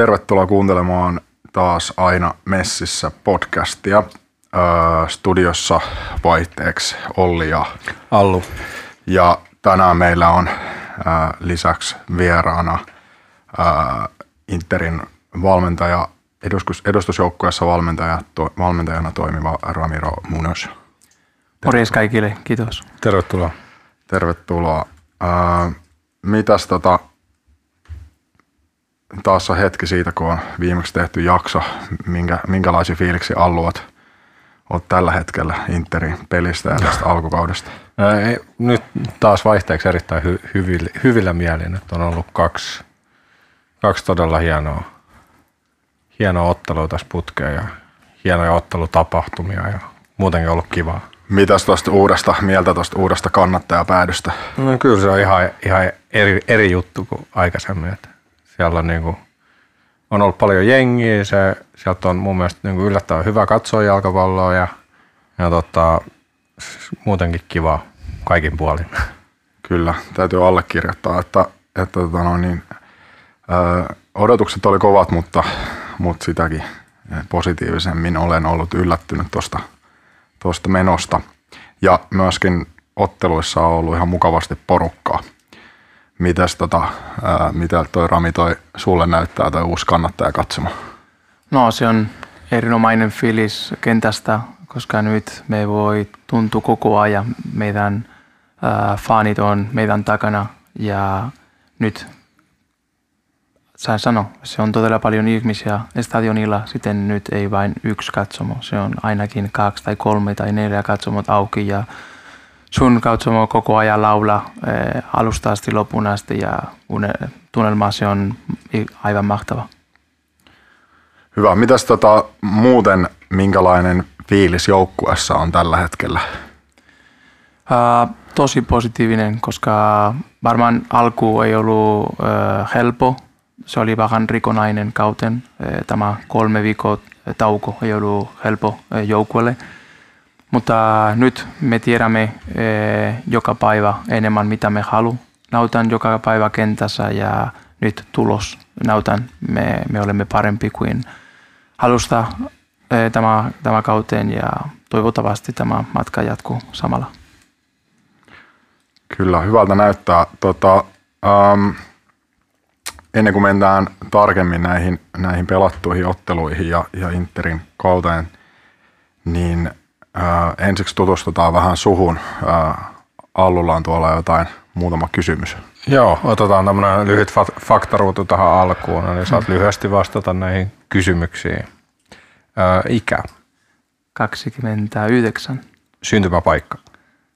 tervetuloa kuuntelemaan taas aina messissä podcastia. Öö, studiossa vaihteeksi Olli ja Allu. Ja tänään meillä on ää, lisäksi vieraana ää, Interin valmentaja, edustus, edustusjoukkueessa valmentaja, to, valmentajana toimiva Ramiro Munoz. Morjens kaikille, kiitos. Tervetuloa. Tervetuloa. Ää, mitäs tota, taas on hetki siitä, kun on viimeksi tehty jakso, minkä, minkälaisia fiiliksi alluat olet tällä hetkellä Interin pelistä ja tästä alkukaudesta? Nyt taas vaihteeksi erittäin hy, hyvillä, hyvillä mielin, että on ollut kaksi, kaksi todella hienoa, hienoa ottelua tässä putkeen ja hienoja ottelutapahtumia ja muutenkin ollut kivaa. Mitäs tuosta uudesta mieltä tuosta uudesta kannattajapäädystä? No, kyllä se on ihan, ihan eri, eri juttu kuin aikaisemmin. Että siellä on, niin kuin, on ollut paljon jengiä, se, sieltä on mun mielestä niin kuin yllättävän hyvä katsoa jalkapalloa ja, ja tota, muutenkin kiva kaikin puolin. Kyllä, täytyy allekirjoittaa, että, että tota no niin, ö, odotukset oli kovat, mutta, mutta sitäkin positiivisemmin olen ollut yllättynyt tuosta tuosta menosta. Ja myöskin otteluissa on ollut ihan mukavasti porukkaa. Mitäs tota, ää, mitä toi Rami toi sulle näyttää toi uusi kannattaja katsomaan? No se on erinomainen fiilis kentästä, koska nyt me voi tuntua koko ajan meidän äh, fanit on meidän takana ja nyt sä sano, se on todella paljon ihmisiä stadionilla, sitten nyt ei vain yksi katsomo, se on ainakin kaksi tai kolme tai neljä katsomot auki ja sun katsomo koko ajan laula eh, alusta asti lopun asti ja tunnelma se on aivan mahtava. Hyvä. Mitäs tota, muuten minkälainen fiilis joukkueessa on tällä hetkellä? Uh, tosi positiivinen, koska varmaan alku ei ollut uh, helppo, se oli vähän rikonainen kauten. Tämä kolme viikkoa tauko ei ollut helppo joukkueelle. Mutta nyt me tiedämme joka päivä enemmän mitä me haluamme. Nautan joka päivä kentässä ja nyt tulos nautan. Me, me olemme parempi kuin halusta tämä, tämä kauteen ja toivottavasti tämä matka jatkuu samalla. Kyllä, hyvältä näyttää. Tota, um, ennen kuin mennään tarkemmin näihin, näihin pelattuihin otteluihin ja, ja Interin kauteen, niin ää, ensiksi tutustutaan vähän suhun. Ää, Allulla on tuolla jotain muutama kysymys. Joo, otetaan tämmöinen lyhyt faktaruutu tähän alkuun, eli saat mm. lyhyesti vastata näihin kysymyksiin. Ää, ikä? 29. Syntymäpaikka?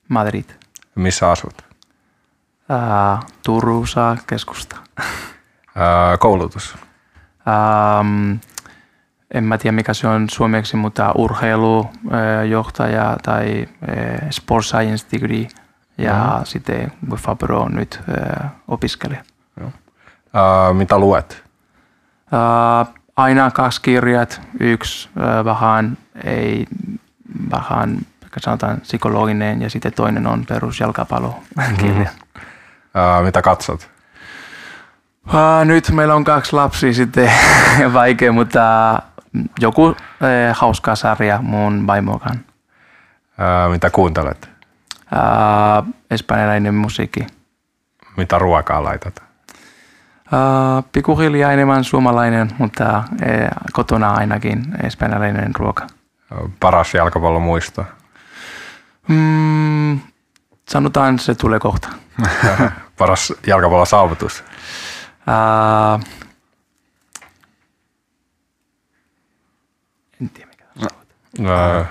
Madrid. Missä asut? Ää, Turussa keskusta. Ää, koulutus? Ähm, en mä tiedä mikä se on suomeksi, mutta urheilujohtaja tai sport science degree ja mm-hmm. sitten Fabro nyt opiskelija. Joo. Ää, mitä luet? Ää, aina kaksi kirjat, yksi vähän, ei, vähän sanotaan psykologinen ja sitten toinen on perusjalkapallokirja. Mm-hmm. mitä katsot? Uh, nyt meillä on kaksi lapsia sitten vaikea, mutta joku eh, hauska sarja mun vaimokan. Uh, mitä kuuntelet? Uh, espanjalainen musiikki. Mitä ruokaa laitat? Uh, pikkuhiljaa enemmän suomalainen, mutta eh, kotona ainakin espanjalainen ruoka. Paras jalkapallo muisto? Mm, sanotaan se tulee kohta. Paras jalkapallon saavutus? En tiedä mikä on uh,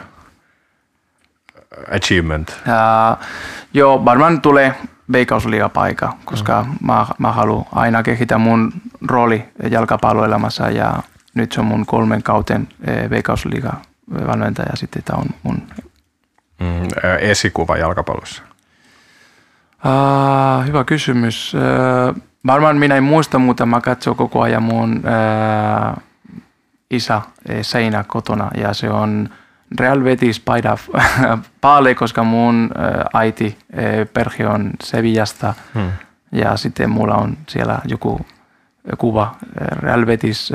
Achievement. Uh, joo, varmaan tulee veikkausliigapaikka, koska mm. mä, mä haluan aina kehittää mun rooli jalkapalloelämässä ja nyt se on mun kolmen kauten veikkausliiga valmentaja sitten tämä on mun mm, esikuva jalkapallossa. Uh, hyvä kysymys. Uh, Varmaan minä en muista, mutta mä katson koko ajan mun isä seinä kotona ja se on Real Betis paida päälle, koska mun ää, äiti ää, perhe on Sevillasta hmm. ja sitten mulla on siellä joku kuva, Real Betis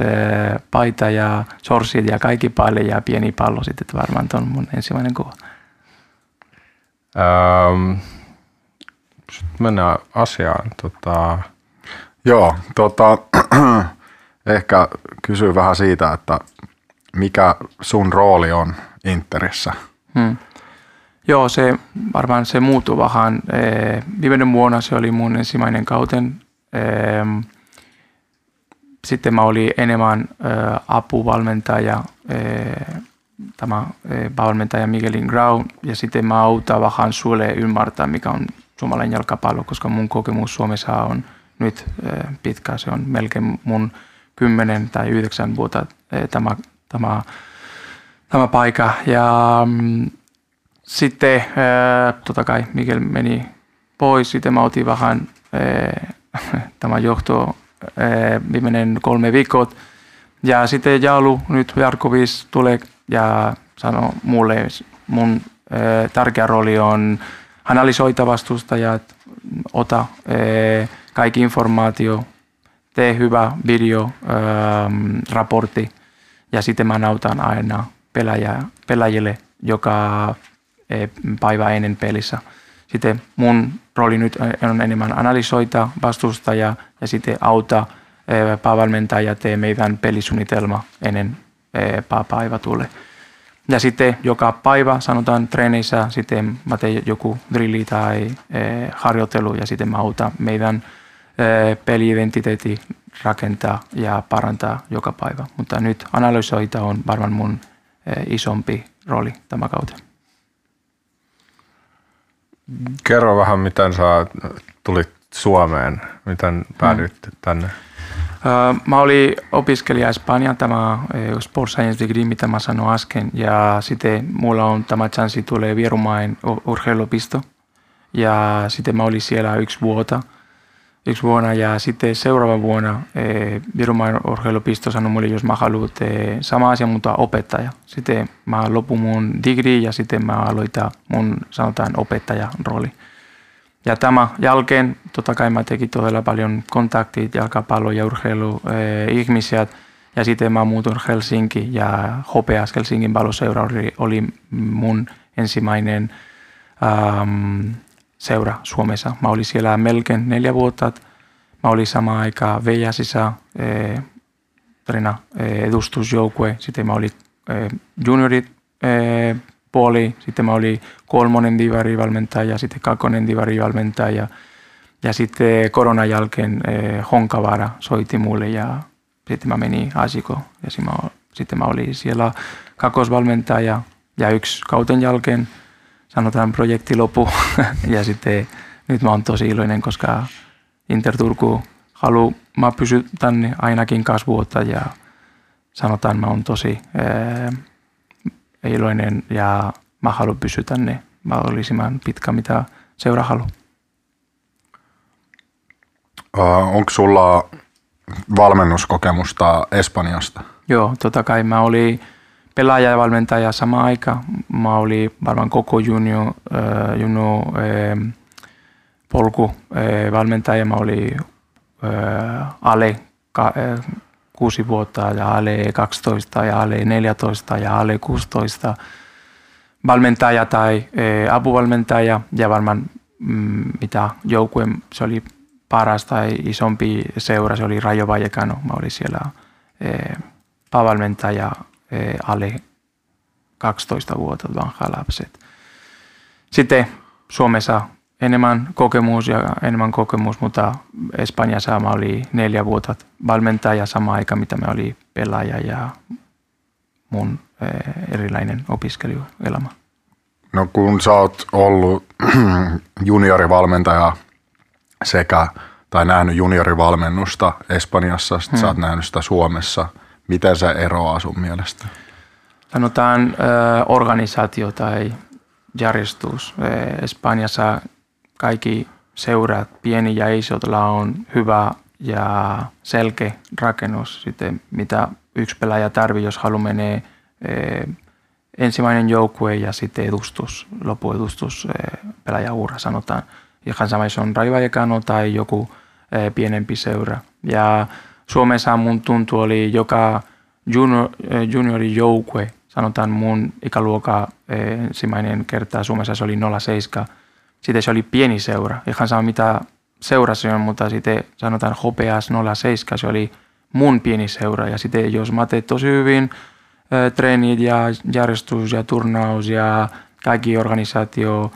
paita ja sorsit ja kaikki päälle ja pieni pallo sitten, että varmaan on mun ensimmäinen kuva. Ähm, sitten mennään asiaan. Tota... Joo, tota, ehkä kysyy vähän siitä, että mikä sun rooli on Interissä? Hmm. Joo, se varmaan se muuttui vähän. Viime vuonna se oli mun ensimmäinen kauten. Sitten mä olin enemmän apuvalmentaja, tämä valmentaja Miguelin Grau, ja sitten mä autan vähän sulle ymmärtää, mikä on suomalainen jalkapallo, koska mun kokemus Suomessa on nyt pitkä. Se on melkein mun kymmenen tai yhdeksän vuotta tämä, tämä, tämä paikka. Ja mm, sitten totta kai Miguel meni pois, sitten mä otin vähän tämä johto viimeinen kolme viikot. Ja sitten Jaulu nyt Jarkovis tulee ja sanoo mulle, mun tärkeä rooli on analysoida vastustajat, ota kaikki informaatio, tee hyvä video, raportti ja sitten mä nautan aina pelaajia, pelaajille joka päivä ennen pelissä. Sitten mun rooli nyt on enemmän analysoida vastustajaa ja sitten auttaa päävalmentaja tee meidän pelisuunnitelma ennen päivä tulee. Ja sitten joka päivä sanotaan treeneissä, sitten mä teen joku drilli tai harjoittelu ja sitten mä autan meidän peliidentiteetti rakentaa ja parantaa joka päivä. Mutta nyt analysoita on varmaan mun isompi rooli tämä kautta. Kerro vähän, miten sä tulit Suomeen, miten päädyit hmm. tänne? Mä olin opiskelija Espanjan, tämä Sports Science Degree, mitä mä sanoin äsken, ja sitten mulla on tämä chanssi tulee Vierumain urheilupisto, ja sitten mä olin siellä yksi vuotta, yksi vuonna, ja sitten seuraava vuonna Vierumain urheilupisto sanoi mulle, jos mä haluan sama asia, mutta opettaja. Sitten mä lopun mun degree, ja sitten mä aloitan mun sanotaan opettajan rooli. Ja tämä jälkeen, totta kai mä tekin todella paljon kontaktit, jalkapallo ja urheilu eh, ihmisiä. Ja sitten mä muutun Helsinki ja HPS Helsingin paloseura oli, oli mun ensimmäinen ähm, seura Suomessa. Mä olin siellä melkein neljä vuotta. Mä olin sama aika Veijasissa eh, eh, edustusjoukue. Sitten mä olin eh, juniorit eh, puoli, sitten mä olin kolmonen divarivalmentaja, sitten kakkonen divarivalmentaja ja sitten koronan jälkeen eh, Honkavara soitti mulle ja sitten mä menin Asiko ja sitten mä, sitten mä olin siellä kakkosvalmentaja ja yksi kauten jälkeen sanotaan projekti lopu ja sitten nyt mä oon tosi iloinen, koska Inter Turku haluaa, mä pysyn tänne ainakin kasvuutta ja sanotaan mä oon tosi eh, iloinen ja mä haluan pysyä tänne mahdollisimman pitkä, mitä seura haluaa. Uh, onko sulla valmennuskokemusta Espanjasta? Joo, totta kai mä olin pelaaja ja valmentaja sama aika. Mä olin varmaan koko junior, uh, junior uh, polku uh, valmentaja. Mä olin uh, alle ka, uh, 6 vuotta ja alle 12 ja alle 14 ja alle 16 valmentaja tai e, apuvalmentaja ja varmaan mm, mitä joukkue, se oli paras tai isompi seura, se oli Rayo Vallecano. Mä olin siellä e, päävalmentaja alle 12 vuotta vanha lapset. Sitten Suomessa enemmän kokemus ja enemmän kokemus, mutta Espanjassa mä oli neljä vuotta valmentaja sama aika, mitä me oli pelaaja ja mun erilainen opiskeluelämä. No kun sä oot ollut juniorivalmentaja sekä tai nähnyt juniorivalmennusta Espanjassa, sitten hmm. sä oot nähnyt sitä Suomessa. Miten se eroaa sun mielestä? Sanotaan organisaatio tai järjestys. Espanjassa kaikki seurat, pieni ja isolla on hyvä ja selkeä rakennus, sitten mitä yksi pelaaja tarvii, jos haluaa menee e, ensimmäinen joukkue ja sitten edustus, lopuedustus, e, pelaajaura sanotaan. Ihan sama, jos on Raivajekano tai joku e, pienempi seura. Ja Suomessa mun tuntu oli joka junior, juniorijoukkue, sanotaan mun ikäluokka ensimmäinen kerta Suomessa se oli 07. Sitten se oli pieni seura, ihan sama mitä seura se on, mutta sitten sanotaan HPS 07, se oli mun pieni seura. Ja sitten jos mä teet tosi hyvin, treenit ja järjestys ja turnaus ja kaikki organisaatio,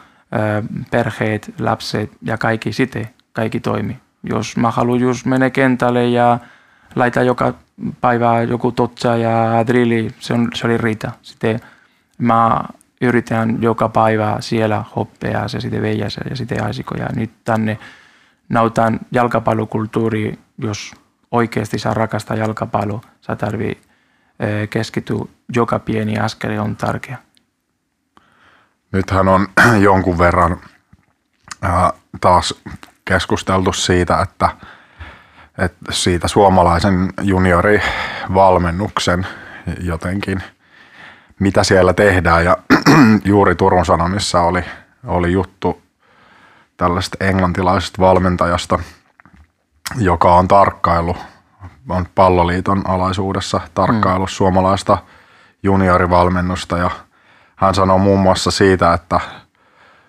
perheet, lapset ja kaikki sitten, kaikki toimi. Jos mä haluan just mennä kentälle ja laita joka päivä joku totsa ja drilli, se, on, se oli riitä. Sitten mä yritän joka päivä siellä hoppea ja sitten veijässä ja sitten aisiko. Ja nyt tänne nautan jalkapallokulttuuri, jos oikeasti saa rakastaa jalkapalloa, sä tarvii keskittyä joka pieni askel on tärkeä. Nythän on jonkun verran taas keskusteltu siitä, että, että siitä suomalaisen juniorivalmennuksen jotenkin, mitä siellä tehdään. Ja juuri Turun Sanomissa oli, oli juttu tällaista englantilaisesta valmentajasta, joka on tarkkailu, on palloliiton alaisuudessa tarkkailu mm. suomalaista juniorivalmennusta ja hän sanoo muun muassa siitä, että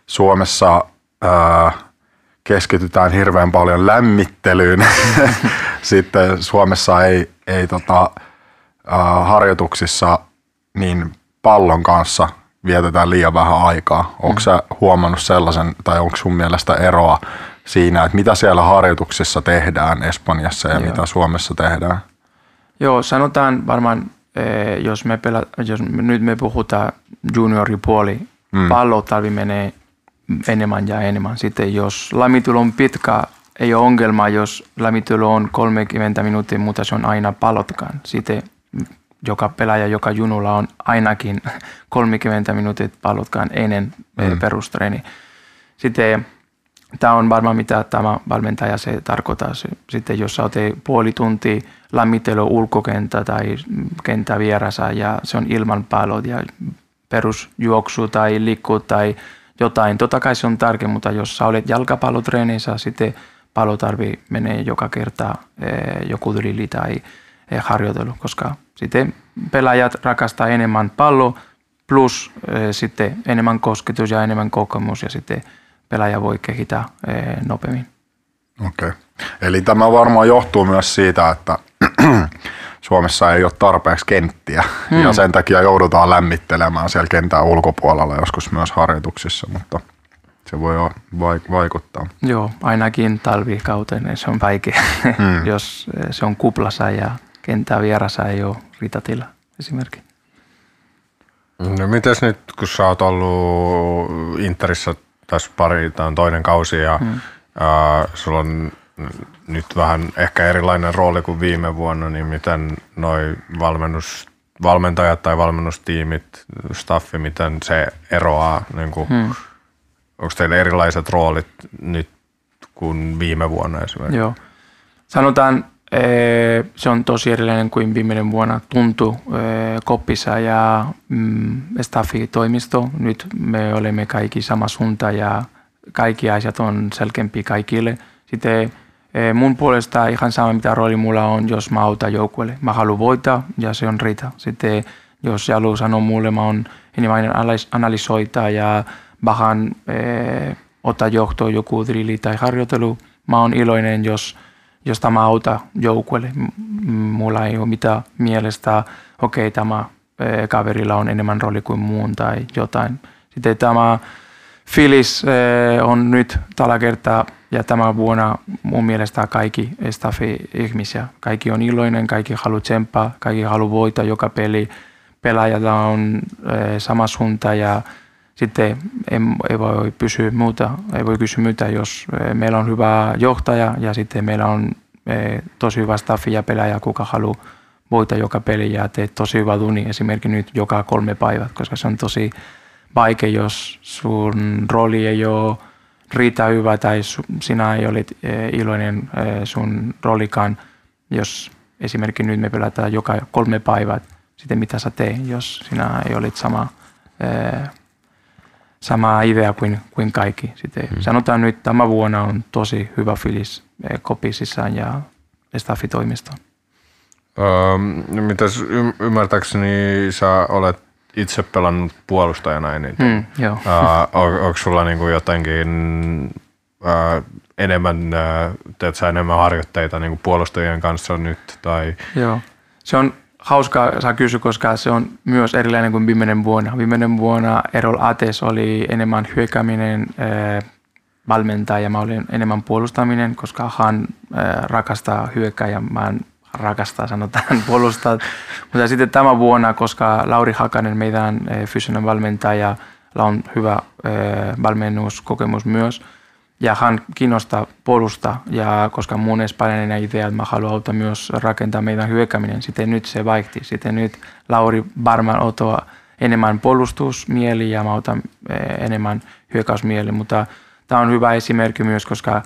Suomessa ää, keskitytään hirveän paljon lämmittelyyn. Sitten Suomessa ei, ei tota, ää, harjoituksissa niin pallon kanssa vietetään liian vähän aikaa. Onko mm. sä huomannut sellaisen, tai onko sun mielestä eroa siinä, että mitä siellä harjoituksissa tehdään Espanjassa ja Joo. mitä Suomessa tehdään? Joo, sanotaan varmaan, eh, jos me, pela, jos nyt me puhutaan junioripuoli, mm. pallotalvi menee enemmän ja enemmän. Sitten jos lämmityl on pitkä, ei ole ongelma, jos lämmityl on 30 minuuttia, mutta se on aina pallotkaan. Sitten joka pelaaja, joka junulla on ainakin 30 minuuttia pallotkaan ennen mm. perustreeni. Sitten tämä on varmaan mitä tämä valmentaja se tarkoittaa. Sitten jos sä puoli tuntia lämmittely ulkokenttä tai kenttä vieressä ja se on ilman pallot ja perusjuoksu tai liikku tai jotain. Totta kai se on tärkeä, mutta jos sä olet jalkapallotreenissä, sitten pallotarvi menee joka kerta eh, joku drilli tai eh, harjoitelu, koska sitten pelaajat rakastaa enemmän pallo plus eh, sitten enemmän kosketus ja enemmän kokemus ja sitten pelaaja voi kehittää nopeammin. Okei. Okay. Eli tämä varmaan johtuu myös siitä, että Suomessa ei ole tarpeeksi kenttiä hmm. ja sen takia joudutaan lämmittelemään siellä kentän ulkopuolella joskus myös harjoituksissa, mutta se voi vaikuttaa. Joo, ainakin talvikauteen se on vaikea, hmm. jos se on kuplassa ja kentää vieressä ei ole ritatila esimerkiksi. No mites nyt, kun sä oot ollut Interissä tässä pari, tämä on toinen kausi ja hmm. äh, sulla on nyt vähän ehkä erilainen rooli kuin viime vuonna, niin miten noi valmennus, valmentajat tai valmennustiimit, staffi, miten se eroaa? Niin kuin, hmm. Onko teillä erilaiset roolit nyt kuin viime vuonna esimerkiksi? Joo. Sanotaan, eh, se on tosi erilainen kuin viimeinen vuonna tuntuu eh, koppissa ja mm, staffi-toimisto. Nyt me olemme kaikki sama suunta ja kaikki asiat on selkeämpi kaikille. Sitten mun puolesta ihan sama mitä rooli mulla on, jos mä autan joukkueelle. Mä haluan voittaa ja se on riitä. Sitten jos haluaa sanoa mulle, mä oon enemmän analysoita ja vähän eh, ottaa johtoa joku drilli tai harjoitelu. Mä oon iloinen, jos, jos tämä auta joukkueelle. Mulla ei ole mitään mielestä, okei, okay, tämä eh, kaverilla on enemmän rooli kuin muun tai jotain. Sitten tämä fiilis eh, on nyt tällä kertaa ja tämä vuonna mun mielestä kaikki staffi-ihmisiä. Kaikki on iloinen, kaikki haluaa tsemppaa, kaikki haluaa voittaa joka peli. Pelaajalla on eh, sama suunta ja sitten ei, ei voi pysyä muuta, ei voi kysyä muuta, jos eh, meillä on hyvä johtaja ja sitten meillä on tosi hyvä staffi ja pelaaja, kuka haluaa voittaa joka peli ja teet tosi hyvä tuni esimerkiksi nyt joka kolme päivää, koska se on tosi vaikea, jos sun rooli ei ole riitä hyvä tai sinä ei olit eh, iloinen eh, sun roolikaan, jos esimerkiksi nyt me pelataan joka kolme päivää, sitten mitä sä teet, jos sinä ei olit sama, eh, sama idea kuin, kuin kaikki. Sitten hmm. Sanotaan nyt, tämä vuonna on tosi hyvä fiilis kopisissaan ja staffitoimistoon. Öö, mitäs ymmärtääkseni sä olet itse pelannut puolustajana eniten. Mm, joo. Uh, on, onko sulla niinku jotenkin uh, enemmän, uh, teet sä enemmän harjoitteita niinku puolustajien kanssa nyt? Tai... Joo. Se on hauskaa saa kysyä, koska se on myös erilainen kuin viimeinen vuonna. Viimeinen vuonna Erol Ates oli enemmän hyökkääminen äh, valmentaja, mä olin enemmän puolustaminen, koska hän äh, rakastaa hyökkää ja mä en rakastaa sanotaan puolustaa. Mutta sitten tämä vuonna, koska Lauri Hakanen, meidän äh, fyysinen valmentaja, on hyvä äh, valmennuskokemus myös, ja hän kiinnostaa puolustaa, ja koska mun espanjalainen idea, että mä haluan auttaa myös rakentaa meidän hyökkääminen, sitten nyt se vaihti. Sitten nyt Lauri varmaan ottaa enemmän puolustusmieli ja mä otan enemmän hyökkäysmieli, mutta tämä on hyvä esimerkki myös, koska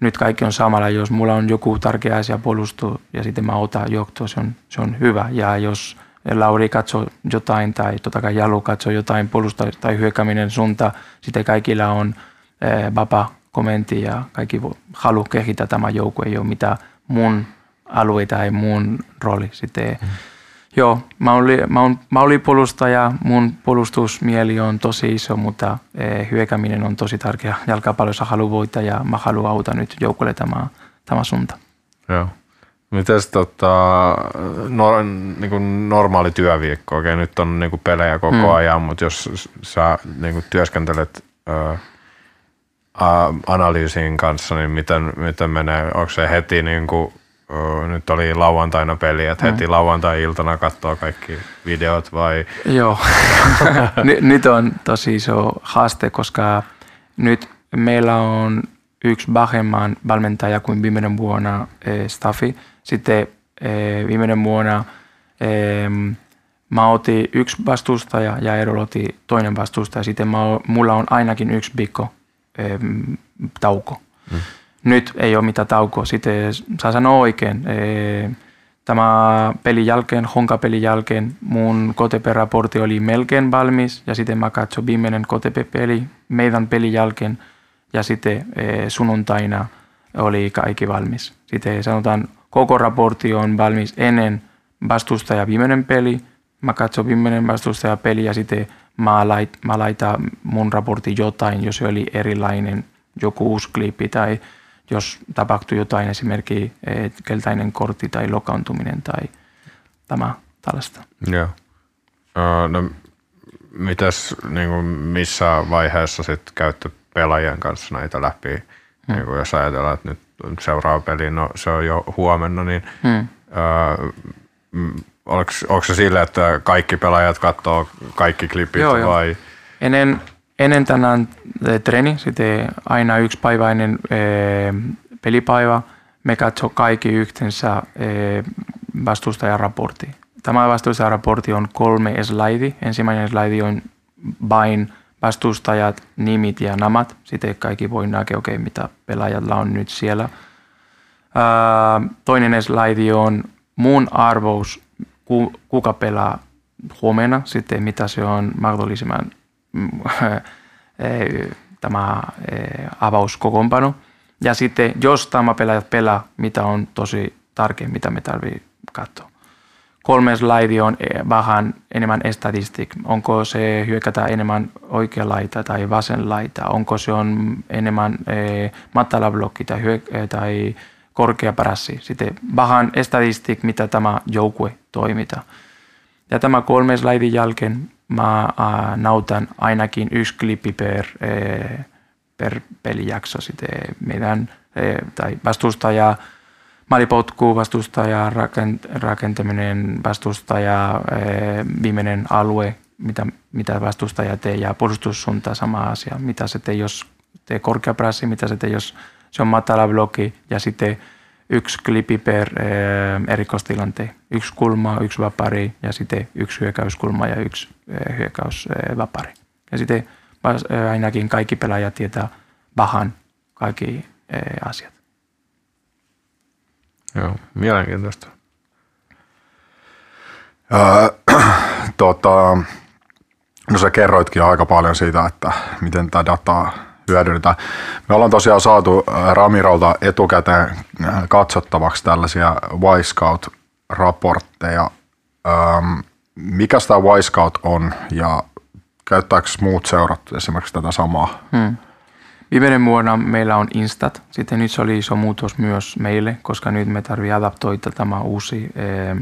nyt kaikki on samalla. Jos mulla on joku tärkeä asia puolustua ja sitten mä otan johtoa, se on, se on hyvä. Ja jos Lauri katsoo jotain tai totta kai Jalu katsoo jotain puolustaa tai hyökkääminen suunta, sitten kaikilla on vapaa kommentti ja kaikki halu kehittää tämä joukko, ei ole mitään mun alue tai mun rooli. Sitten, mm. Joo, mä olin, mä, on, mä olin puolustaja, mun puolustusmieli on tosi iso, mutta eh, hyökäminen on tosi tärkeä. Jalkapallossa haluan voittaa ja mä haluan auttaa nyt joukkoille tämä, tämä suunta. Joo. Mites tota, no, niin kuin normaali työviikko, okei nyt on niin kuin pelejä koko mm. ajan, mutta jos sä niin kuin työskentelet ö, analyysin kanssa, niin miten, miten menee? Onko se heti niin kuin, nyt oli lauantaina peli, että heti mm. lauantai-iltana katsoo kaikki videot vai? Joo, nyt on tosi iso haaste, koska nyt meillä on yksi vähemmän valmentaja kuin viimeinen vuonna eh, staffi. Sitten eh, viimeinen vuonna eh, mä otin yksi vastustaja ja Erol otti toinen vastustaja. Sitten mä, mulla on ainakin yksi viikko tauko. Mm. Nyt ei ole mitään taukoa. Sitten saa sanoa oikein. Tämä pelin jälkeen, Honka-pelin jälkeen, mun KTP-raportti oli melkein valmis ja sitten mä katsoin viimeinen KTP-peli meidän pelin jälkeen ja sitten sunnuntaina oli kaikki valmis. Sitten sanotaan, koko raportti on valmis ennen vastustaja viimeinen peli. Mä katson viimeinen vastustaja peli ja sitten mä, lait, mä laitan mun raportti jotain, jos se oli erilainen, joku uusi klippi tai jos tapahtui jotain, esimerkiksi keltainen kortti tai lokaantuminen tai tämä tällaista. Joo. No, mitäs niin kuin missä vaiheessa sitten käytte pelaajien kanssa näitä läpi? Hmm. Niin kuin jos ajatellaan, että nyt seuraava peli, no se on jo huomenna, niin hmm. Onko, onko se sillä, että kaikki pelaajat katsoo kaikki klipit joo, vai? Joo. Ennen, ennen tänään treeni, sitten aina yksi päivä ennen e, pelipäivä, me katsoo kaikki yhteensä vastustajaraportti. Tämä vastustajaraportti on kolme slide. Ensimmäinen slide on vain vastustajat, nimit ja namat. Sitten kaikki voi näkeä, okay, mitä pelaajalla on nyt siellä. Toinen slide on muun arvous kuka pelaa huomenna, sitten mitä se on mahdollisimman eh, tämä eh, avauskokoonpano. Ja sitten jos tämä pelaaja pelaa, mitä on tosi tärkeä, mitä me tarvitsemme katsoa. Kolme slide on eh, vähän enemmän statistik. Onko se hyökätä enemmän oikea laita tai vasen laita? Onko se on enemmän eh, matala blokki tai, hyö- tai korkea prässi. Sitten vähän statistik, mitä tämä joukkue toimita. Ja tämä kolme slaidin jälkeen mä äh, nautan ainakin yksi klippi per, äh, per pelijakso. Sitten meidän äh, tai vastustaja, malipotku, vastustaja, rakent, rakentaminen, vastustaja, viimeinen alue, mitä, mitä vastustaja tee ja puolustussuunta sama asia. Mitä se tee, jos tee korkea prässi, mitä se tee, jos se on matala blokki ja sitten yksi klipi per eh, erikoistilanteen. Yksi kulma, yksi vapari ja sitten yksi hyökkäyskulma ja yksi eh, hyökkäysvapari. Ja sitten eh, ainakin kaikki pelaajat tietää vähän kaikki asiat. Joo, mielenkiintoista. Öö, tota, no sä kerroitkin aika paljon siitä, että miten tätä dataa hyödynnetään. Me ollaan tosiaan saatu äh, Ramirolta etukäteen äh, katsottavaksi tällaisia Y-Scout raportteja. Ähm, mikä tämä Wisecout on ja käyttääkö muut seurat esimerkiksi tätä samaa? Hmm. Viime vuonna meillä on Instat. Sitten nyt se oli iso muutos myös meille, koska nyt me tarvitsemme adaptoida tämä uusi eh,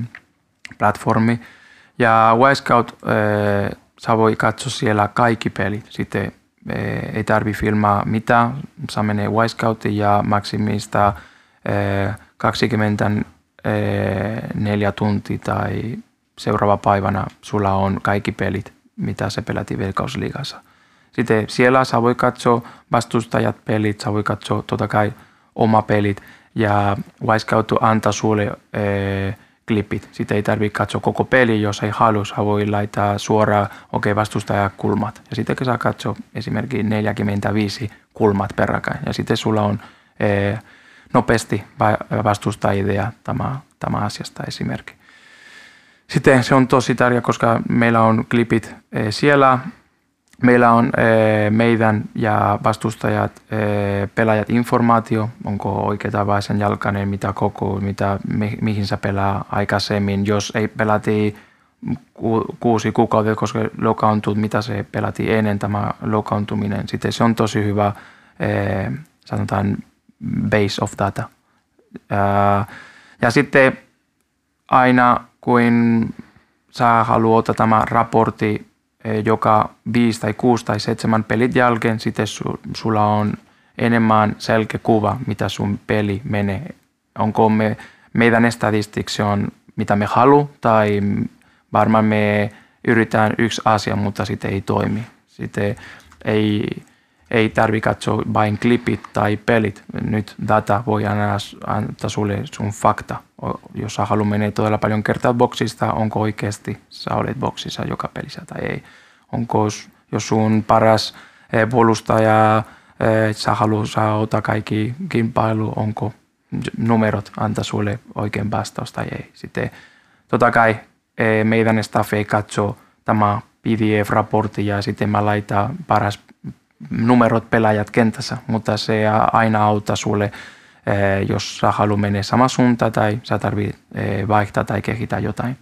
platformi. Ja Wisecout, eh, sä voi katsoa siellä kaikki pelit. Sitten eh, ei tarvi filmaa mitään. Sä menee Wisecouttiin ja maksimista eh, 24 tuntia tai seuraava päivänä sulla on kaikki pelit, mitä se peläti Veikkausliigassa. Sitten siellä sä voi katsoa vastustajat pelit, sä voi katsoa totta kai oma pelit ja Wisecout antaa sulle ee, klipit. Sitten ei tarvitse katsoa koko peli, jos ei halua. Voi laittaa suoraan okei okay, vastustajakulmat. Ja sitten saa katsoa esimerkiksi 45 kulmat peräkkäin. Ja sitten sulla on ee, nopeasti vastustajia tämä, tämä asiasta esimerkki. Sitten se on tosi tärkeä, koska meillä on klipit eh, siellä. Meillä on eh, meidän ja vastustajat, eh, pelaajat informaatio, onko oikea tai vaisen jalkainen, mitä koko, mitä, mihin sä pelaa aikaisemmin. Jos ei pelati kuusi kuukautta, koska lokaantut, mitä se pelati ennen tämä lokaantuminen. Sitten se on tosi hyvä, sanotaan base of data. Ja sitten aina kuin sä haluat tämä raportti joka viisi tai kuusi tai seitsemän pelit jälkeen, sitten su, sulla on enemmän selkeä kuva, mitä sun peli menee. Onko me, meidän statistiksi on mitä me halu tai varmaan me yritetään yksi asia, mutta sitten ei toimi. Sitten ei, ei tarvi katsoa vain klipit tai pelit. Nyt data voi antaa sulle sun fakta. Jos sä haluat mennä todella paljon kertaa boksista, onko oikeasti sä olet boksissa joka pelissä tai ei. Onko, jos sun paras eh, puolustaja, eh, sä haluat saada kaikki kilpailu, onko numerot antaa sulle oikein vastaus tai ei. Sitten totta kai eh, meidän staff ei katso tämä PDF-raportti ja sitten mä laitan paras numerot pelaajat kentässä, mutta se aina auttaa sulle, eh, jos sä haluat mennä sama suuntaan tai sä tarvit eh, vaihtaa tai kehittää jotain.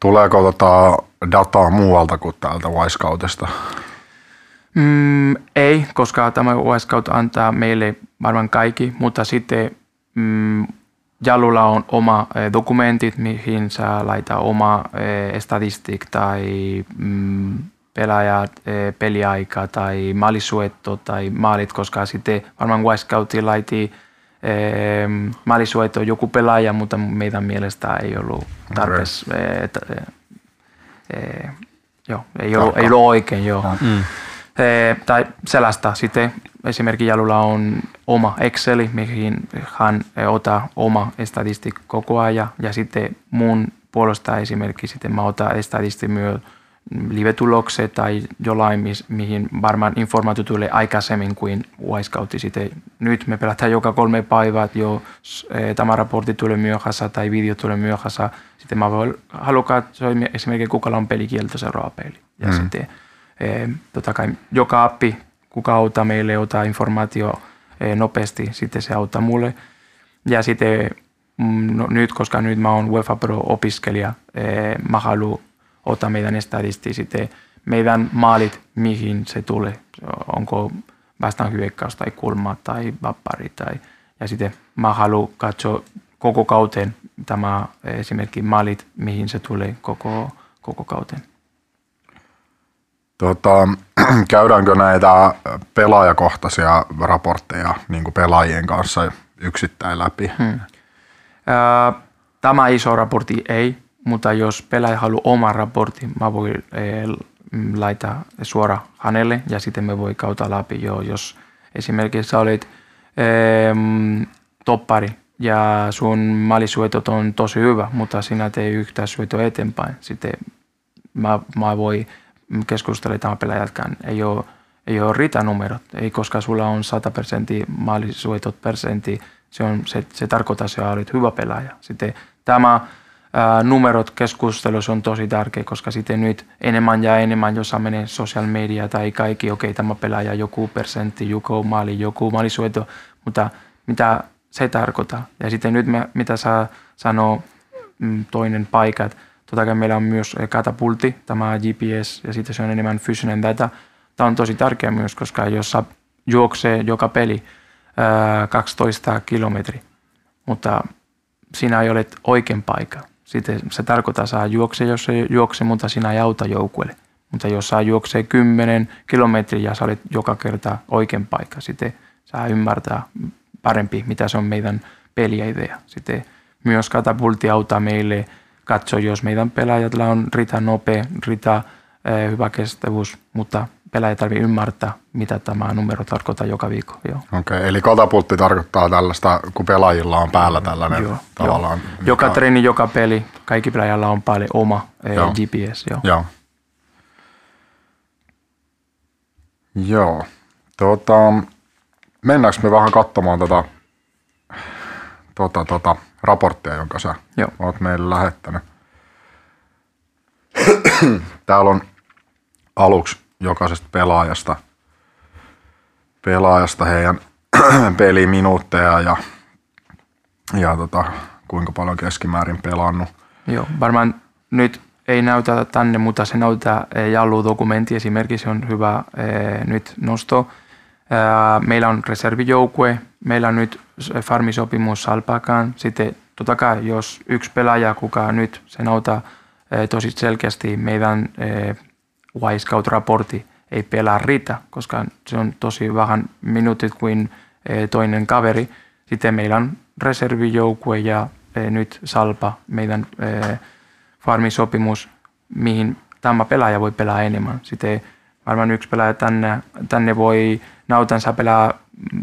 Tuleeko tota dataa muualta kuin täältä Wisecoutista? Mm, ei, koska tämä Wisecout antaa meille varmaan kaikki, mutta sitten mm, Jalulla on oma eh, dokumentit, mihin sä laita oma statistik tai mm, pelaajat, e, peliaika tai maalisuetto tai maalit, koska sitten varmaan Wisecoutilla laiti e, maalisuetto joku pelaaja, mutta meidän mielestä ei ollut tarpeeksi. Okay. E, e, joo, ei ollut, ei ollut oikein. Joo. Mm. E, tai sellaista. Sitten esimerkiksi Jalulla on oma Exceli, mihin hän ottaa oma statistik koko ajan. Ja sitten mun puolesta esimerkiksi sitten mä otan statistik myös live-tulokset tai jollain, mihin varmaan informaatio tulee aikaisemmin kuin Wisecout. Sitten nyt me pelataan joka kolme päivää, jos eh, tämä raportti tulee myöhässä tai video tulee myöhässä. Sitten mä voin, haluan katsoa esimerkiksi kuka on pelikielto seuraava peli. Ja mm. sitten eh, totta kai joka appi, kuka auttaa meille ottaa informaatio eh, nopeasti, sitten se auttaa mulle. Ja sitten mm, no, nyt, koska nyt mä oon UEFA Pro-opiskelija, mä haluan ota meidän statisti sitten meidän maalit, mihin se tulee. Onko vastaan hyökkäys tai kulma tai vappari. Tai, ja sitten mä haluan katsoa koko kauteen tämä esimerkiksi maalit, mihin se tulee koko, koko kauteen. Tota, käydäänkö näitä pelaajakohtaisia raportteja niin kuin pelaajien kanssa yksittäin läpi? Hmm. Tämä iso raportti ei, mutta jos pelaaja haluaa oman raportin, mä voin eh, laittaa suora hänelle ja sitten me voi kautta läpi jo, jos esimerkiksi sä olet eh, toppari ja sun maalisuetot on tosi hyvä, mutta sinä tee yhtään syöto eteenpäin. Sitten mä, mä voi keskustella tämän pelaajatkään. Ei ole, ei ole riitä numerot, ei koska sulla on 100 prosenttia maalisuetot prosentti, se, on, se, se tarkoittaa, että olet hyvä pelaaja. Sitten tämä numerot keskustelussa on tosi tärkeä, koska sitten nyt enemmän ja enemmän, jos menee social media tai kaikki, okei, okay, tämä pelaaja joku persentti, joku maali, joku maalisueto, mutta mitä se tarkoittaa. Ja sitten nyt mitä saa sanoo mm, toinen paikka, että totta kai meillä on myös katapultti, tämä GPS ja sitten se on enemmän fyysinen data. Tämä on tosi tärkeä myös, koska jos saa juoksee joka peli ää, 12 kilometriä, mutta sinä ei ole oikein paikka. Sitten se tarkoittaa, saa juokse, jos se juokse, mutta sinä ei auta joukkueelle. Mutta jos saa juoksee 10 kilometriä ja sä olet joka kerta oikein paikka, sitten saa ymmärtää parempi, mitä se on meidän peliidea. Sitten myös katapultti auttaa meille katsoa, jos meidän pelaajilla on rita nopea, rita hyvä kestävyys, mutta pelaaja tarvitsee ymmärtää, mitä tämä numero tarkoittaa joka viikko. Okei, okay, eli katapultti tarkoittaa tällaista, kun pelaajilla on päällä tällainen joo, tavallaan. Joo. Mikä... Joka treeni, joka peli, kaikki pelaajilla on päälle oma joo. GPS. Joo. joo. Joo. Tuota, mennäänkö me vähän katsomaan tätä tota, tota, raporttia, jonka sä Joo. oot meille lähettänyt. Täällä on aluksi jokaisesta pelaajasta, pelaajasta heidän peliminuutteja ja, ja tota, kuinka paljon keskimäärin pelannut. Joo, varmaan nyt ei näytä tänne, mutta se näyttää eh, Jallu-dokumentti esimerkiksi on hyvä eh, nyt nosto. Eh, meillä on reservijoukkue, meillä on nyt farmisopimus Salpakaan. Sitten totta kai, jos yksi pelaaja, kuka nyt se näyttää tosi selkeästi meidän Y-Scout-raportti ei pelaa riitä, koska se on tosi vähän minuutit kuin toinen kaveri. Sitten meillä on reservijoukkue ja nyt Salpa, meidän farmisopimus, mihin tämä pelaaja voi pelaa enemmän. Sitten varmaan yksi pelaaja tänne, tänne voi nautansa pelaa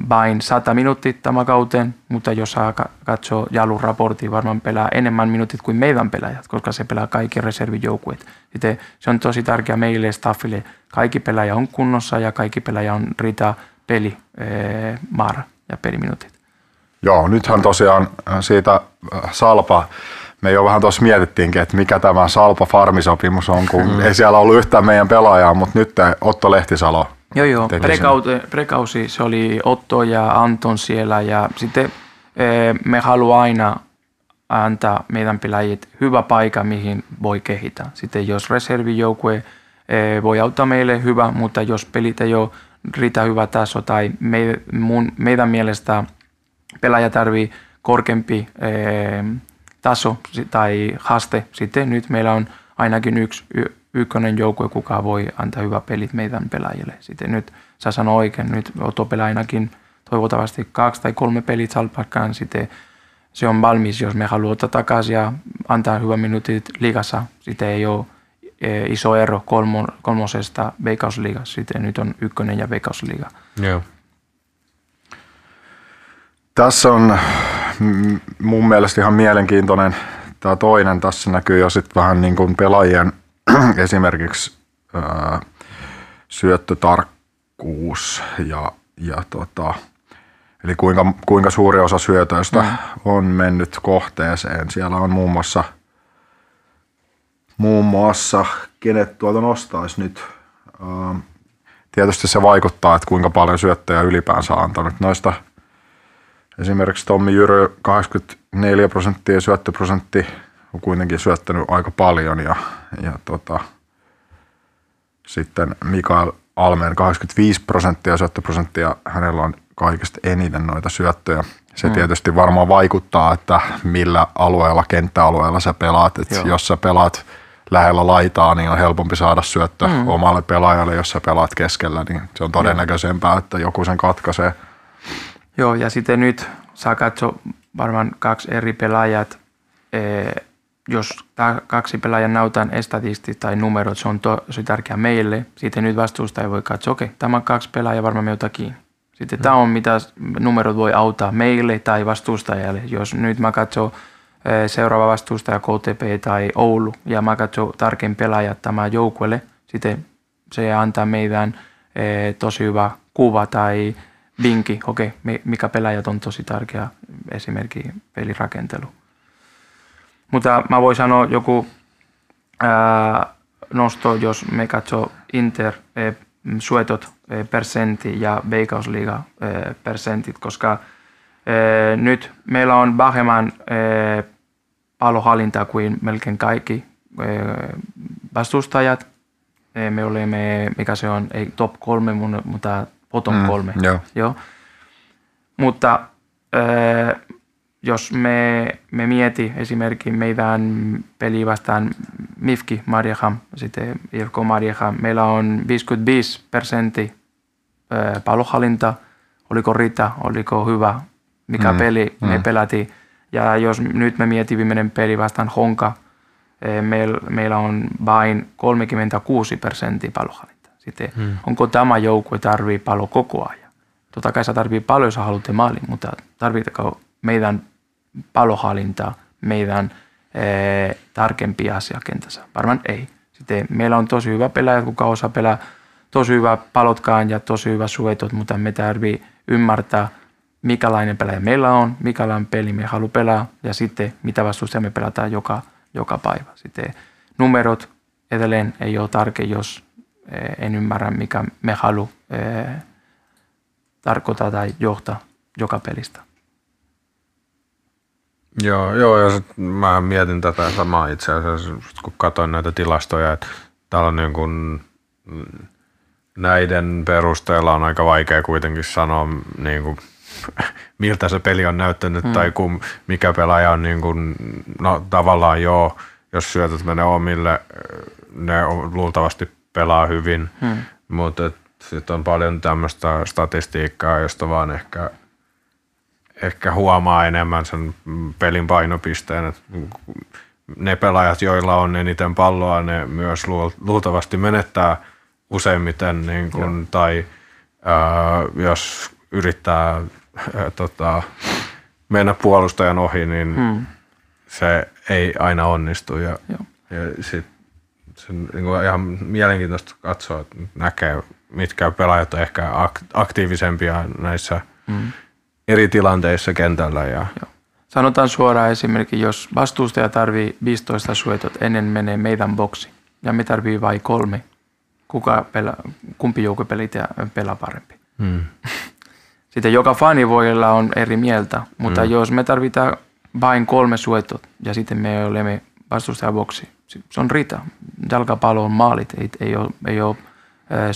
vain 100 minuuttia tämä kauteen, mutta jos saa katsoa Jalun raportti, varmaan pelaa enemmän minuutit kuin meidän pelaajat, koska se pelaa kaikki reservijoukkueet. Sitten se on tosi tärkeää meille staffille. Kaikki pelaaja on kunnossa ja kaikki pelaaja on riitä peli määrä ja peliminuutit. Joo, nythän tosiaan siitä Salpa me jo vähän tuossa mietittiinkin, että mikä tämä Salpa Farmisopimus on, kun mm. ei siellä ollut yhtään meidän pelaajaa, mutta nyt Otto Lehtisalo Joo, joo. Prekausi, prekausi se oli Otto ja Anton siellä ja sitten eh, me haluamme aina antaa meidän pelaajille hyvä paikka, mihin voi kehittää. Sitten jos reservijoukkue eh, voi auttaa meille hyvä, mutta jos pelit ei ole riitä hyvä taso tai me, mun, meidän mielestä pelaaja tarvii korkeampi eh, taso tai haaste. Sitten nyt meillä on ainakin yksi ykkönen joukkue, kuka voi antaa hyvä pelit meidän pelaajille. Sitten nyt, sä sano oikein, nyt Otto pelaa ainakin toivottavasti kaksi tai kolme pelit salpakkaan, sitten se on valmis, jos me haluamme ottaa takaisin ja antaa hyvä minuutit liigassa. Sitten ei ole e, iso ero kolmo, kolmosesta veikkausliigassa. Sitten nyt on ykkönen ja veikkausliiga. Joo. Tässä on mun mielestä ihan mielenkiintoinen tämä toinen. Tässä näkyy jo sitten vähän niin kuin pelaajien esimerkiksi ää, syöttötarkkuus ja, ja tota, eli kuinka, kuinka suuri osa syötöistä mm. on mennyt kohteeseen. Siellä on muun muassa, muun muassa kenet tuolta nostaisi nyt. Ää, tietysti se vaikuttaa, että kuinka paljon syöttöjä ylipäänsä on antanut. Noista – Esimerkiksi Tommi Jyrö 84 prosenttia syöttöprosentti on kuitenkin syöttänyt aika paljon ja, ja tota, sitten Mikael Almeen 85 prosenttia syöttöprosenttia, hänellä on kaikista eniten noita syöttöjä. Se mm. tietysti varmaan vaikuttaa, että millä alueella, kenttäalueella sä pelaat. Et jos sä pelaat lähellä laitaa, niin on helpompi saada syöttö mm. omalle pelaajalle. Jos sä pelaat keskellä, niin se on todennäköisempää, että joku sen katkaisee. Joo, ja sitten nyt saa katsoa varmaan kaksi eri pelaajat. Jos kaksi pelaajan nautan estatisti tai numerot, se on tosi tärkeää meille. Sitten nyt vastustaja voi katsoa, okei, okay, tämä kaksi pelaajaa, varmaan me jotakin. Sitten mm. tämä on mitä numerot voi auttaa meille tai vastustajalle. Jos nyt mä katson seuraava vastustaja KTP tai Oulu ja mä katson tarkemmin pelaajat tämä joukkueelle, sitten se antaa meidän tosi hyvä kuva tai vinkki, okei, okay, mikä pelaajat on tosi tärkeä esimerkki pelirakentelu. Mutta mä voin sanoa joku ää, nosto, jos me katsoo Inter e, suetot e, persentti ja Veikkausliiga e, persentit, koska Eh, Nyt meillä on vähemmän eh, palohallintaa kuin melkein kaikki eh, vastustajat. Eh, Me olemme, mikä se on, ei top kolme, mutta bottom Mm, kolme. joo. Joo. Mutta äh, jos me, me mieti esimerkiksi meidän peli vastaan Mifki Mariehamn, sitten IFK Mariehamn, meillä on 55 prosenttia äh, palohallinta, oliko Rita, oliko hyvä, mikä Mm, peli me mm. pelätiin. Ja jos nyt me mietin viimeinen peli vastaan Honka, meillä, meillä on vain 36 prosenttia palohallinta. Sitten Hmm. onko tämä joukkue tarvii palo koko ajan? Totta kai sä tarvii paljon, jos sä haluat maalin, mutta tarvitaanko meidän palohallinta, meidän eh, tarkempi asia kentässä? Varmaan ei. Sitten meillä on tosi hyvä pelaaja, kuka osaa pelaa tosi hyvä palotkaan ja tosi hyvä suetot, mutta me tarvii ymmärtää, mikälainen pelaaja meillä on, mikälainen peli me haluaa pelaa ja sitten mitä vastustajia me pelataan joka, joka päivä. Sitten numerot edelleen ei ole tärkeä, jos eh, en ymmärrä, mikä me haluaa eh, tarkoittaa tai johtaa joka pelistä. Joo, joo ja sit mä mietin tätä samaa itse asiassa, kun katsoin näitä tilastoja, että täällä on niin kuin, mm, näiden perusteella on aika vaikea kuitenkin sanoa, niin kuin, miltä se peli on näyttänyt mm. tai kum, mikä pelaaja on niin kuin, no tavallaan joo, jos syötät menee omille, ne luultavasti pelaa hyvin, Hmm. mutta sitten on paljon tämmöistä statistiikkaa, josta vaan ehkä, ehkä huomaa enemmän sen pelin painopisteen. Et ne pelaajat, joilla on eniten palloa, ne myös luul- luultavasti menettää useimmiten, niin kun, tai ää, jos yrittää ää, tota, mennä puolustajan ohi, niin Hmm. se ei aina onnistu. Ja, Joo. ja sit, se on niin kuin ihan mielenkiintoista katsoa, että näkee, mitkä pelaajat on ehkä ak- aktiivisempia näissä Hmm. Eri tilanteissa kentällä. Ja, Joo. Sanotaan suoraan esimerkiksi, jos vastustaja tarvii 15 suetot ennen menee meidän boksi ja me tarvii vain kolme, kuka pelaa, kumpi joukko pelitä pelaa parempi. hmm. Sitten joka fani voi olla on eri mieltä, mutta mm. jos me tarvitaan vain kolme suetot ja sitten me olemme vastustajaboksi, se on riita. Jalkapallo on maalit, ei, ei ole, ei ole äh,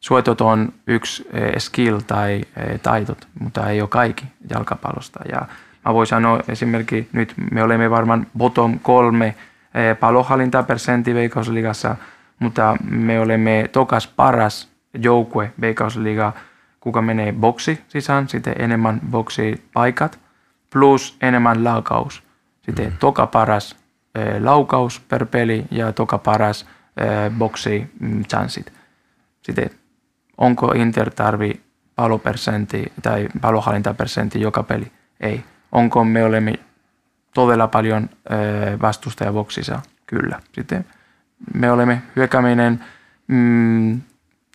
Suotot on yksi äh, skill tai äh, taidot, mutta ei ole kaikki jalkapallosta. Ja mä voin sanoa esimerkiksi nyt me olemme varmaan bottom kolme äh, palohallintapersentti Veikkausligassa, mutta me olemme tokas paras joukkue Veikkausliga, kuka menee boksi sisään, sitten enemmän boksi paikat, plus enemmän laukaus. Sitten mm. toka paras eh, laukaus per peli ja toka paras eh, boksi mm, chanssit. Sitten onko Inter tarvi palopersentti tai palohallintapersentti joka peli? Ei. Onko me olemme todella paljon eh, vastustajavoksissa? Kyllä. Sitten me olemme hyökkäminen mm,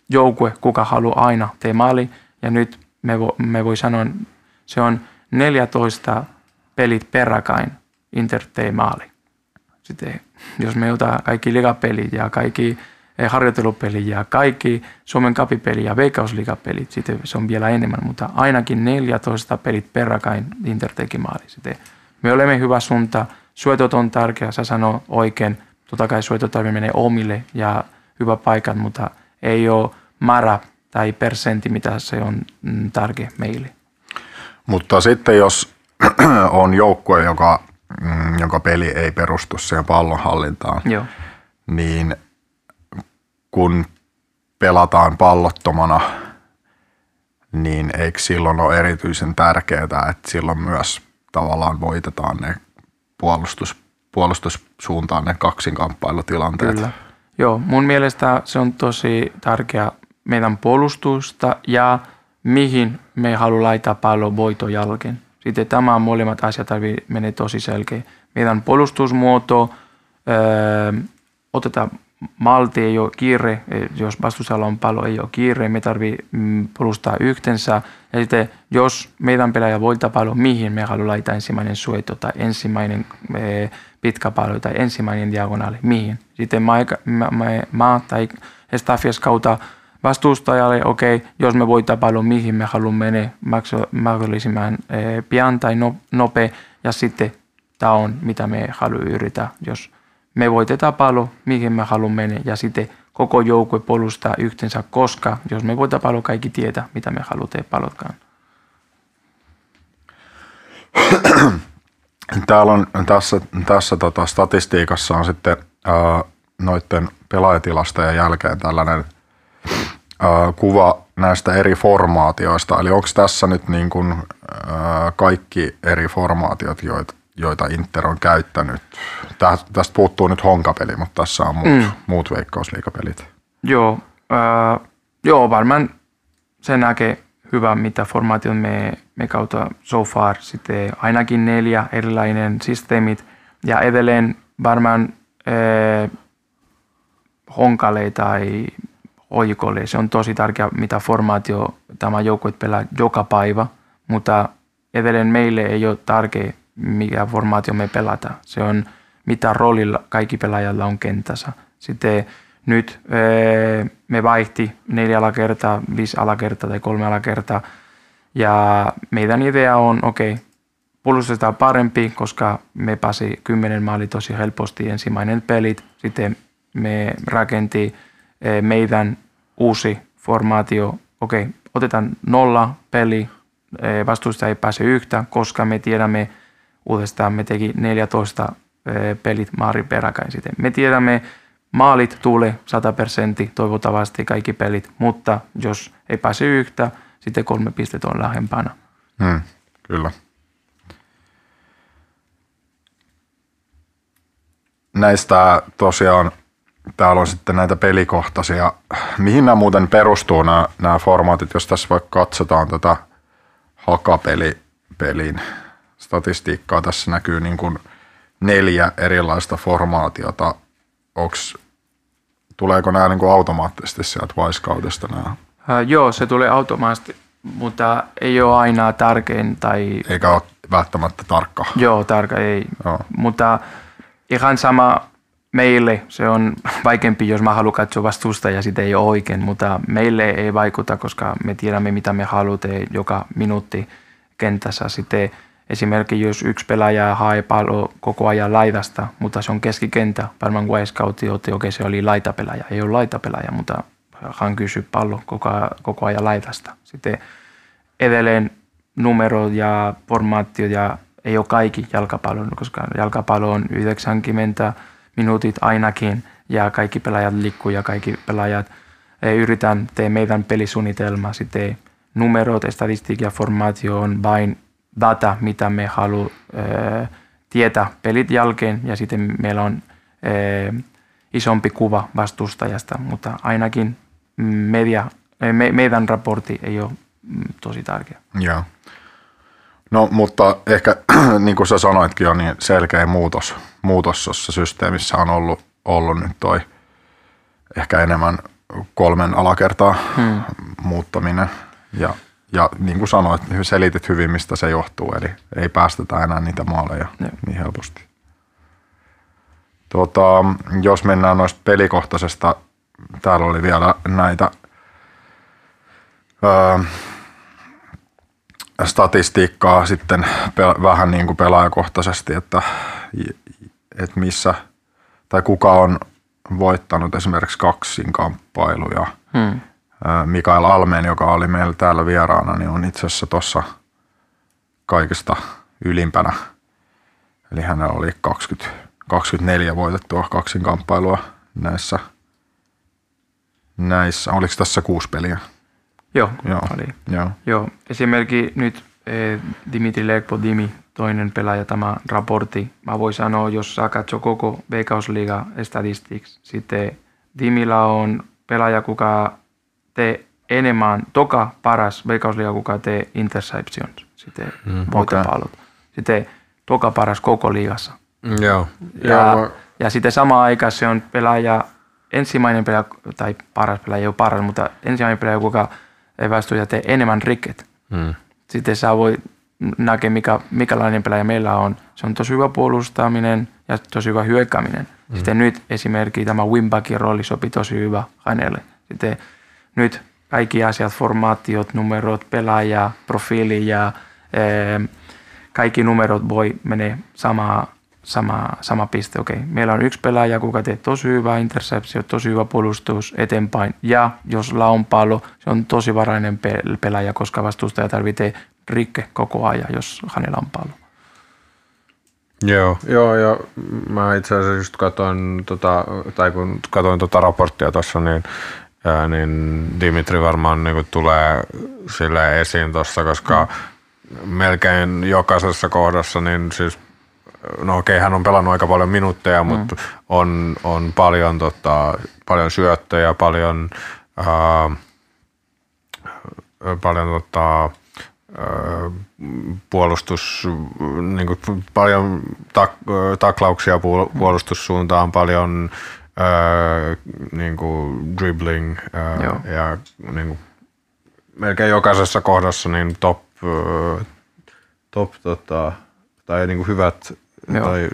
joukkue, kuka haluaa aina tee maali. Ja nyt me, vo, me voi sanoa, se on 14 pelit peräkain Inter tee maali. Sitten jos me otetaan kaikki ligapelit ja kaikki eh, harjoittelupelit ja kaikki Suomen kapipelit ja veikkausligapelit, sitten se on vielä enemmän, mutta ainakin 14 pelit peräkain Inter teki maali. Sitten me olemme hyvä suunta, syötöt on tärkeä, sä sanoo oikein, totta kai syötöt menee omille ja hyvä paikat, mutta ei ole määrä tai persentti, mitä se on mm, tärkeä meille. Mutta sitten jos on joukkue, joka, mm, jonka peli ei perustu siihen pallonhallintaan, Joo, niin kun pelataan pallottomana, niin eikö silloin ole erityisen tärkeää, että silloin myös tavallaan voitetaan ne puolustus, puolustussuuntaan ne kaksinkamppailutilanteet. Kyllä. Joo, mun mielestä se on tosi tärkeä meidän puolustusta ja mihin me haluamme laittaa pallo voiton jälkeen. Sitten tämä molemmat asiat menee tosi selkeä. Meidän puolustusmuoto, öö, otetaan malti, ei ole kiire, jos vastustajalla on pallo, ei ole kiire, me tarvii mm, puolustaa yhteensä. Ja sitten jos meidän pelaaja voittaa pallo, mihin me haluamme laittaa ensimmäinen sueto tai ensimmäinen eh, pitkä pallo tai ensimmäinen diagonaali, mihin. Sitten mä, mä, mä, mä tai Estafias kautta vastustajalle, okei, okay, jos me voitaan paljon mihin me haluamme mennä mahdollisimman eh, pian tai no, nopea, ja sitten tämä on mitä me haluamme yrittää, jos me voitetaan paljon, mihin me haluamme ja sitten koko joukkue puolustaa yhteensä, koska jos me voitaan paljon, kaikki tietää, mitä me tehdä palotkaan. Täällä on tässä, tässä tota statistiikassa on sitten ää, noiden pelaajatilastojen jälkeen tällainen ää, kuva näistä eri formaatioista. Eli onko tässä nyt niin kuin, ää, kaikki eri formaatiot, joita, joita Inter on käyttänyt? Tästä puuttuu nyt honkapeli, mutta tässä on muut, mm. muut veikkausliikapelit. Joo, äh, joo, varmaan se näkee hyvä, mitä formaation me, me kautta so far. Sitten ainakin neljä erilainen systeemit ja edelleen varmaan äh, honkale tai oikolle. Se on tosi tärkeä, mitä formaatio tämä joukkue pelaa joka päivä, mutta edelleen meille ei ole tärkeä, mikä formaatio me pelata. Se on mitä roolilla kaikki pelaajalla on kentässä. Sitten nyt me vaihti neljä alakertaa, viisi alakertaa tai kolme alakertaa. Ja meidän idea on, okei, okay, puolustetaan parempi, koska me pääsi kymmenen maali tosi helposti ensimmäinen pelit. Sitten me rakenti meidän uusi formaatio. Okei, okay, otetaan nolla peli, vastuusta ei pääse yhtä, koska me tiedämme uudestaan, me teki 14 pelit maari peräkäin sitten. Me tiedämme, maalit tulee 100 prosenttia toivottavasti kaikki pelit, mutta jos ei pääse yhtä, sitten kolme pistettä on lähempänä. Hmm, kyllä. Näistä tosiaan täällä on sitten näitä pelikohtaisia. Mihin nämä muuten perustuu nämä, nämä formaatit, jos tässä vaikka katsotaan tätä hakapelin statistiikkaa, tässä näkyy niin kuin neljä erilaista formaatiota. Onks, tuleeko nämä niin kuin automaattisesti sieltä Wisecoutista nämä? Uh, joo, se tulee automaattisesti, mutta ei ole aina tärkein. Tai... Eikä ole välttämättä tarkka. Joo, tarkka ei. Joo. Mutta ihan sama meille se on vaikeampi, jos mä haluan katsoa vastuusta ja sitä ei ole oikein, mutta meille ei vaikuta, koska me tiedämme, mitä me haluamme joka minuutti kentässä. Sitten esimerkiksi jos yksi pelaaja hae pallo koko ajan laidasta, mutta se on keskikentä, varmaan scoutti otti, okei se oli laitapelaaja, ei ole laitapelaaja, mutta hän kysyi pallo koko, koko ajan laidasta. Sitten edelleen numerot ja formaatiot ja ei ole kaikki jalkapallon, koska jalkapallo on 90 minuutit ainakin ja kaikki pelaajat liikkuu ja kaikki pelaajat eh, yritän tehdä meidän pelisuunnitelma. Sitten numerot, statistiikka ja formaatio on vain data, mitä me haluamme tietää pelit jälkeen ja sitten meillä on isompi kuva vastustajasta, mutta ainakin media, me, meidän raportti ei ole mm, tosi tärkeä. Joo. No mutta ehkä niin kuin sä sanoitkin jo, niin selkeä muutos, muutos tuossa systeemissä on ollut, ollut nyt toi ehkä enemmän kolmen alakertaa hmm. muuttaminen. Ja, ja niin kuin sanoit, selitit hyvin, mistä se johtuu, eli ei päästetä enää niitä maaleja ja. niin helposti. Tota, jos mennään noista pelikohtaisesta, täällä oli vielä näitä öö, statistiikkaa sitten vähän niin kuin pelaajakohtaisesti, että, että missä tai kuka on voittanut esimerkiksi kaksin kamppailuja. Hmm. Mikael Almeen, joka oli meillä täällä vieraana, niin on itse asiassa tuossa kaikista ylimpänä. Eli hänellä oli 20, 24 voitettua kaksin kamppailua näissä, näissä. Oliko tässä kuusi peliä? Joo, Joo. oli. Joo. Joo. Esimerkiksi nyt eh, Dimitri Lekpo, Dimi, toinen pelaaja, tämä raportti. Mä voin sanoa, jos sä katsoo koko Veikkausliiga statistics, sitten Dimillä on pelaaja, kuka tee enemmän, toka paras Veikkausliiga, kuka tee interceptions, sitten mm, okay. Sitten toka paras koko liigassa. Mm, joo. Ja, ja, ja sitten sama aikaan se on pelaaja, ensimmäinen pelaaja, tai paras pelaaja, ei ole paras, mutta ensimmäinen pelaaja, kuka vastuuja tee enemmän rikket. Mm. Sitten sä voi näkeä, mikä, mikälainen pelaaja meillä on. Se on tosi hyvä puolustaminen ja tosi hyvä hyökkääminen. Mm. Sitten nyt esimerkiksi tämä Wimbackin rooli sopi tosi hyvä hänelle. Sitten nyt kaikki asiat, formaatiot, numerot, pelaaja, profiili ja ee, kaikki numerot voi mennä sama, sama, sama piste. Okei, meillä on yksi pelaaja, kuka tekee tosi hyvä interceptio, tosi hyvä puolustus eteenpäin. Ja jos launpallo, se on tosi varainen pelaaja, koska vastustaja tarvitsee rikke koko ajan, jos hänellä on pallo. Joo, joo, ja mä itse asiassa just katsoin, tota, tai kun katsoin tota raporttia tuossa, niin, ää, niin Dimitri varmaan niin tulee sille esiin tuossa, koska mm. melkein jokaisessa kohdassa, niin siis no okei, hän on pelannut aika paljon minuutteja, mm. mutta on, on paljon, tota, paljon syöttöjä, paljon, ää, paljon tota, puolustus, niin kuin paljon tak, taklauksia puolustussuuntaan, paljon ää, niin kuin dribbling ää, ja niin kuin melkein jokaisessa kohdassa niin top, top tota, tai niin kuin hyvät Joo. tai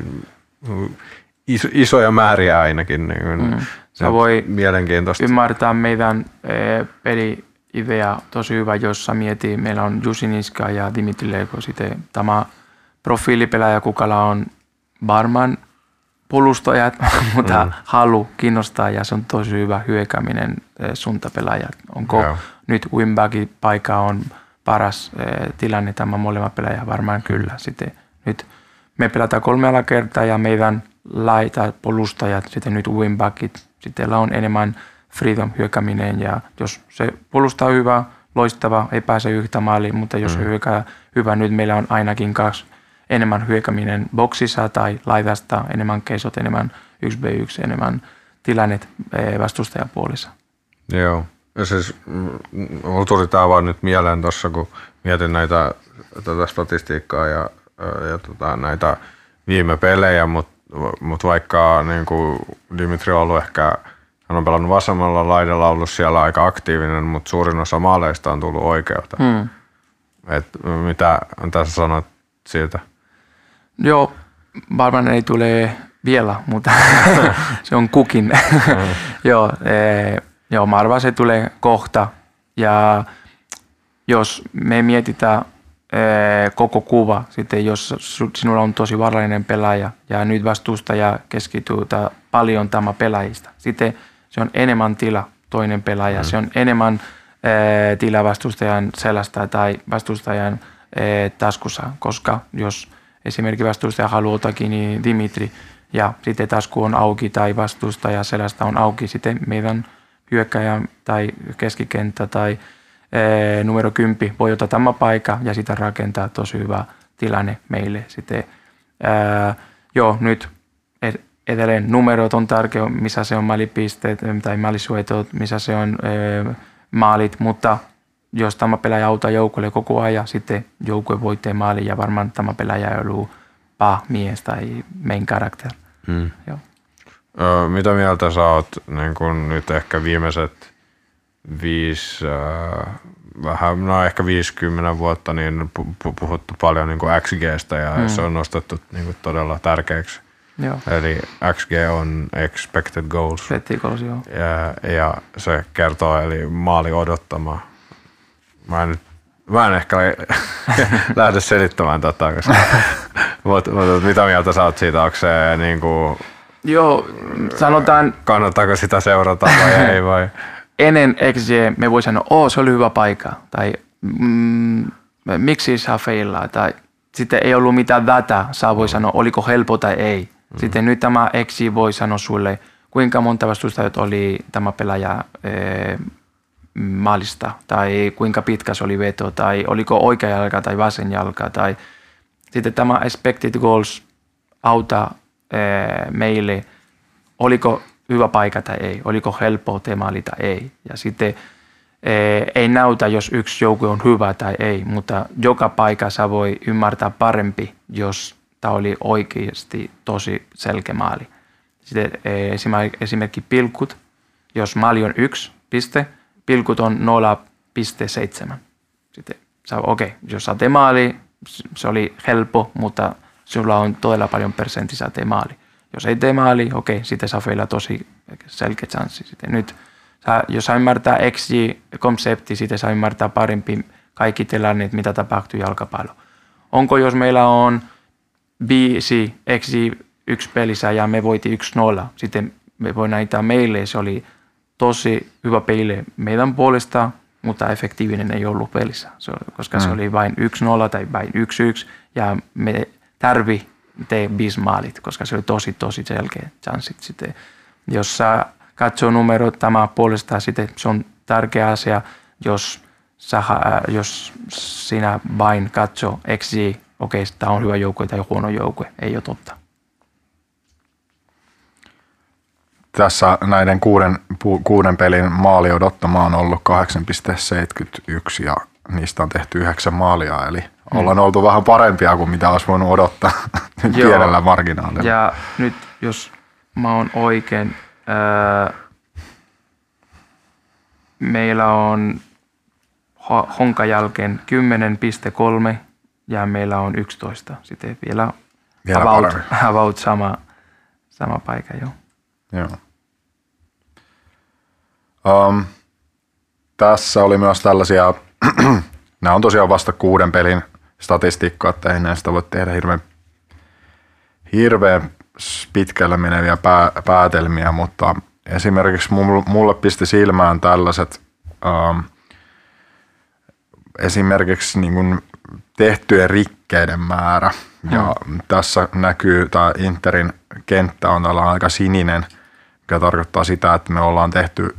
iso, isoja määriä ainakin. Niin mm. Se voi mielenkiintoista. ymmärtää meidän peli idea tosi hyvä, jossa mietii, meillä on Jussi Niska ja Dimitri Leko. Sitten tämä profiilipelaaja, kukalla on varmaan puolustajat, mutta mm. halu kiinnostaa ja se on tosi hyvä hyökääminen eh, suuntapelaajat. Onko yeah. nyt Wimbagin paikka on paras eh, tilanne tämä molemmat pelaajat? Varmaan kyllä. Sitten nyt me pelataan kolme kertaa ja meidän laita puolustajat, sitten nyt Wimbagit, sitten on enemmän – freedom hyökkäminen ja jos se puolustaa hyvä, loistava, ei pääse yhtä maaliin, mutta jos mm. se hyökää hyvä, nyt meillä on ainakin kaksi enemmän hyökkäminen boksissa tai laidasta, enemmän keisot, enemmän 1v1, enemmän tilannet eh, vastustajapuolissa. Joo. Ja siis mulla tuli tämä vaan nyt mieleen tuossa, kun mietin näitä tätä statistiikkaa ja, ja tota, näitä viime pelejä, mutta mut vaikka niin kuin Dimitri on ollut ehkä – hän on pelannut vasemmalla laidalla, ollut siellä aika aktiivinen, mutta suurin osa maaleista on tullut oikealta. Hmm. Et mitä tässä sanot siitä? Joo, varmaan ei tule vielä, mutta se on kukin. Joo, e, joo, mä arvaan, se tulee kohta. Ja jos me mietitään e, koko kuva, sitten jos sinulla on tosi varallinen pelaaja ja nyt vastustaja keskittyy paljon tämä pelaajista, sitten – se on enemmän tila toinen pelaaja, mm. se on enemmän ää, tila vastustajan selästä tai vastustajan ää, taskussa, koska jos esimerkiksi vastustaja haluaa otakin niin Dimitri ja sitten tasku on auki tai vastustaja selästä on auki, sitten meidän hyökkäjä tai keskikenttä tai ää, numero 10 voi ottaa tämä paikka ja sitä rakentaa tosi hyvä tilanne meille. Sitten, ää, joo, nyt edelleen numerot on tärkeä, missä se on maalipisteet tai maalisuetot, missä se on e, maalit, mutta jos tämä pelaaja auttaa joukkoille koko ajan, sitten joukkue voitte maali ja varmaan tämä pelaaja ei ollut mies tai main character. Hmm. Joo. Ö, mitä mieltä sä oot niin kun nyt ehkä viimeiset viisi, äh, vähän, no ehkä 50 vuotta, niin puhuttu paljon niin kuin XGstä ja hmm. se on nostettu niin kuin todella tärkeäksi Joo. Eli XG on expected goals. Expected goals, joo. Ja, ja se kertoo, eli maali odottama. Mä en, mä en ehkä lähde selittämään tätä, koska, mutta, mutta mitä mieltä sä oot siitä? Onko se niin kuin, Joo, sanotaan... Kannattaako sitä seurata vai ei vai? Ennen XG me voi sanoa, oo se oli hyvä paikka, tai mm, miksi sä feilaa, tai sitten ei ollut mitään dataa, sä voi sanoa, oliko helppo tai ei. Mm. Sitten nyt tämä Exi voi sanoa sulle, kuinka monta vastustajat oli tämä pelaaja maalista, tai kuinka pitkä se oli veto, tai oliko oikea jalka tai vasen jalka, tai sitten tämä expected goals auta e, meille, oliko hyvä paikka tai ei, oliko helppo maali tai ei. Ja sitten e, ei näytä, jos yksi joukkue on hyvä tai ei, mutta joka paikassa voi ymmärtää parempi, jos tämä oli oikeasti tosi selkeä maali. Sitten e, esimerkiksi pilkut, jos maali on yksi piste, pilkut on 0,7. Sitten okei, okay, jos sä maali, se oli helppo, mutta sulla on todella paljon persentti sä teet maali. Jos ei tee maali, okei, okay, sitten saa vielä tosi selkeä chanssi. Sitten nyt Sä, jos sä ymmärtää XG-konsepti, sitten sä ymmärtää parempi kaikki tilanteet, mitä tapahtuu jalkapallo. Onko jos meillä on viisi XG yksi pelissä ja me voitiin 1-0, sitten me voi näitä meille, se oli tosi hyvä peli meidän puolesta, mutta efektiivinen ei ollut pelissä, se koska mm. se oli vain 1-0 tai vain 1-1 ja me tarvi tee bismaalit, koska se oli tosi tosi selkeä chanssit sitten. Jos sä katsoo numerot tämä puolesta, sitten se on tärkeä asia, jos, sä, jos sinä vain katsoo XG, okei, okay, tämä on hyvä joukkue tai huono joukkue, ei ole totta. Tässä näiden kuuden, kuuden pelin maali odottama on ollut 8,71 ja niistä on tehty yhdeksän maalia, eli hmm. ollaan oltu vähän parempia kuin mitä olisi voinut odottaa pienellä marginaalilla. Ja nyt jos mä oon oikein, ää, meillä on honka jälkeen 10,3 ja meillä on 11. Sitten vielä, vielä about, about sama, sama paikka, joo. Joo. Um, tässä oli myös tällaisia, nämä on tosiaan vasta kuuden pelin statistiikkaa, että ei näistä voi tehdä hirveän, hirveän pitkälle meneviä pää, päätelmiä, mutta esimerkiksi mulle pisti silmään tällaiset um, esimerkiksi niin kuin tehtyjen rikkeiden määrä. Ja hmm. tässä näkyy, tämä Interin kenttä on tällä aika sininen, mikä tarkoittaa sitä, että me ollaan tehty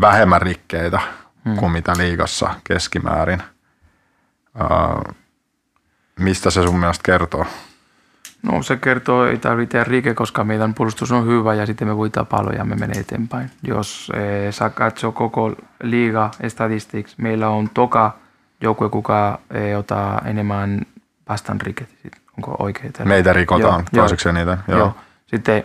vähemmän rikkeitä hmm. kuin mitä liigassa keskimäärin. Uh, mistä se sun mielestä kertoo? No se kertoo, ei tarvitse rike, koska meidän puolustus on hyvä ja sitten me voitaan paljon ja me menee eteenpäin. Jos eh, sä katsoo koko liiga statistics, meillä on toka joukkue, kuka eh, ottaa enemmän vastaan riket. Onko oikein? Meitä rikotaan toiseksi niitä. Joo. Joo. Sitten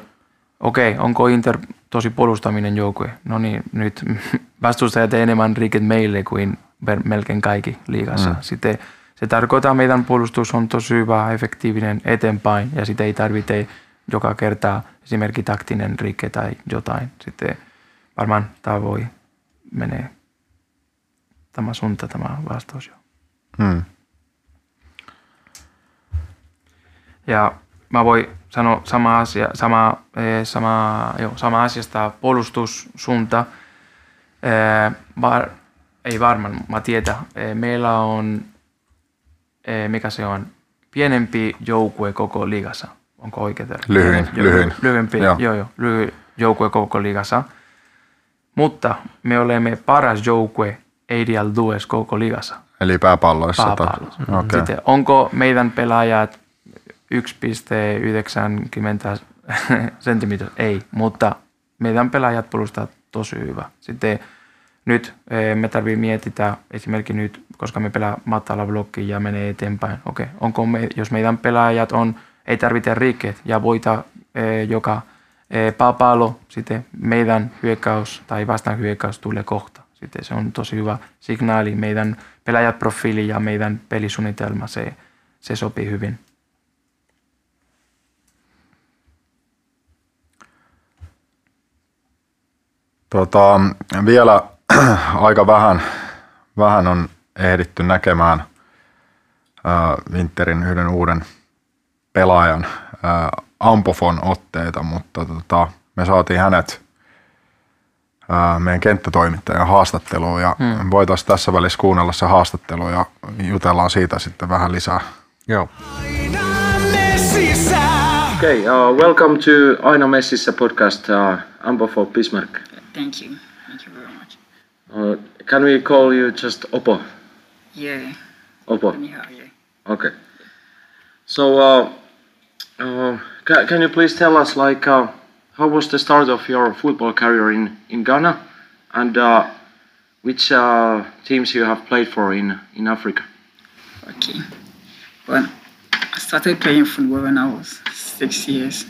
okei, okay, onko Inter tosi puolustaminen joukkue? No niin, nyt vastustajat enemmän riket meille kuin melkein kaikki liigassa. Mm. Sitten se tarkoittaa, että meidän puolustus on tosi hyvä, efektiivinen eteenpäin ja sitten ei tarvitse joka kerta esimerkiksi taktinen rike tai jotain. Sitten varmaan tämä voi menee tämä suunta, tämä vastaus jo. Hmm. Ja mä voin sanoa sama asia, sama, eh, sama, jo, sama asiasta puolustussuunta. Eh, var, ei varmaan, mä tiedän. Eh, meillä on, mikä se on, pienempi joukkue koko liigassa. Onko oikein? Lyhyin, lyhyin. Lyhyempi, joo. joo, joo, lyhyin joukkue koko liigassa. Mutta me olemme paras joukkue ADL Dues koko liigassa. Eli pääpalloissa? Pääpalloissa. Okay. Sitten, onko meidän pelaajat 1,90 senttimetriä, ei, mutta meidän pelaajat puolustaa tosi hyvä. Sitten nyt eh, me tarvii mietitä esimerkiksi nyt, koska me pelaa matala blokki ja menee eteenpäin. Okei, onko me, jos meidän pelaajat on, ei tarvitse rikkeet ja voita eh, joka eh, papalo, sitten meidän hyökkäys tai vastaan hyökkäys tulee kohta. Sitten se on tosi hyvä signaali. Meidän pelaajat profiili ja meidän pelisuunnitelma, se, se sopii hyvin. Tota, vielä aika vähän, vähän on ehditty näkemään äh, Winterin yhden uuden pelaajan äh, Ampofon otteita, mutta tota, me saatiin hänet äh, meidän kenttätoimittajan haastatteluun ja hmm. voitaisiin tässä välissä kuunnella se haastattelu ja jutellaan siitä sitten vähän lisää. Joo. Okay, uh, welcome to Aina Messissä podcast uh, Ampofo Bismarck. Thank you. Thank you very much. Uh, can we call you just Oppo? Yeah. Oppo? Yeah. Okay. So, uh, uh, ca- can you please tell us, like, uh, how was the start of your football career in, in Ghana? And uh, which uh, teams you have played for in, in Africa? Okay. Well, I started playing football when I was six years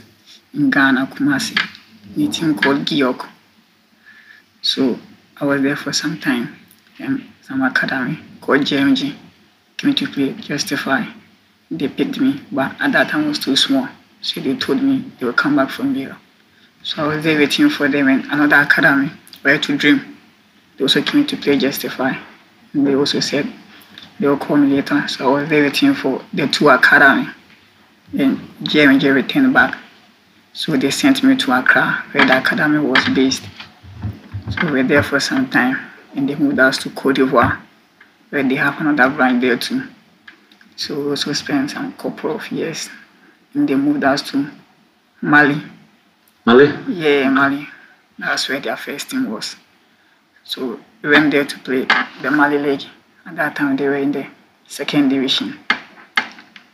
in Ghana, Kumasi, in a team called Gyok. So I was there for some time. And some academy called JMG came to play Justify. They picked me, but at that time I was too small. So they told me they would come back from there. So I was there waiting for them in another academy Where to Dream. They also came to play Justify. And they also said they will call me later. So I was there waiting for the two academy. And Jerry returned back. So they sent me to Accra, where the academy was based. So we were there for some time, and they moved us to Cote d'Ivoire, where they have another branch there too. So we also spent a couple of years, and they moved us to Mali. Mali? Yeah, Mali. That's where their first team was. So we went there to play the Mali League. At that time, they were in the second division.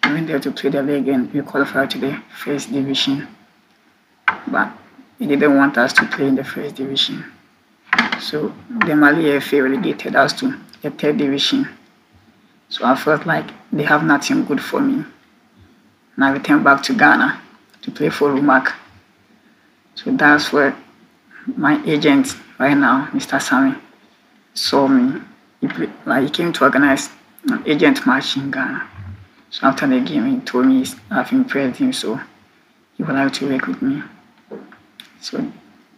We went there to play the league, and we qualified to the first division. But they didn't want us to play in the first division. So the Mali FA relegated us to the third division. So I felt like they have nothing good for me. And I returned back to Ghana to play for Rumak. So that's where my agent right now, Mr. Sami, saw me. He, play, like, he came to organize an agent match in Ghana. So after the game, he told me I've impressed him, so he would like to work with me. So,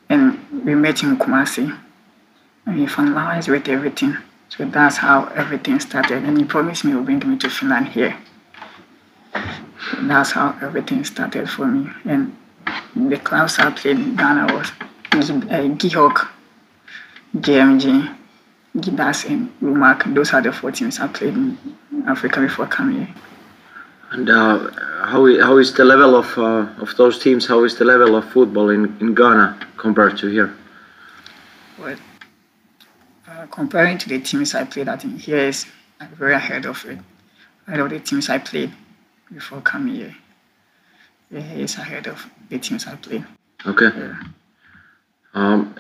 and we met in Kumasi, and we finalized with everything. So that's how everything started. And he promised me he would bring me to Finland here. So that's how everything started for me. And the clubs I played in Ghana was uh, Gihok, JMG, Gidas, and Rumak. Those are the four teams I played in Africa before coming here. And uh, how, how is the level of, uh, of those teams, how is the level of football in, in Ghana compared to here? Well, uh, comparing to the teams I played, I think here is like, very ahead of it. Ahead of the teams I played before coming here. Yeah, is ahead of the teams I played. Okay. Yeah. Um,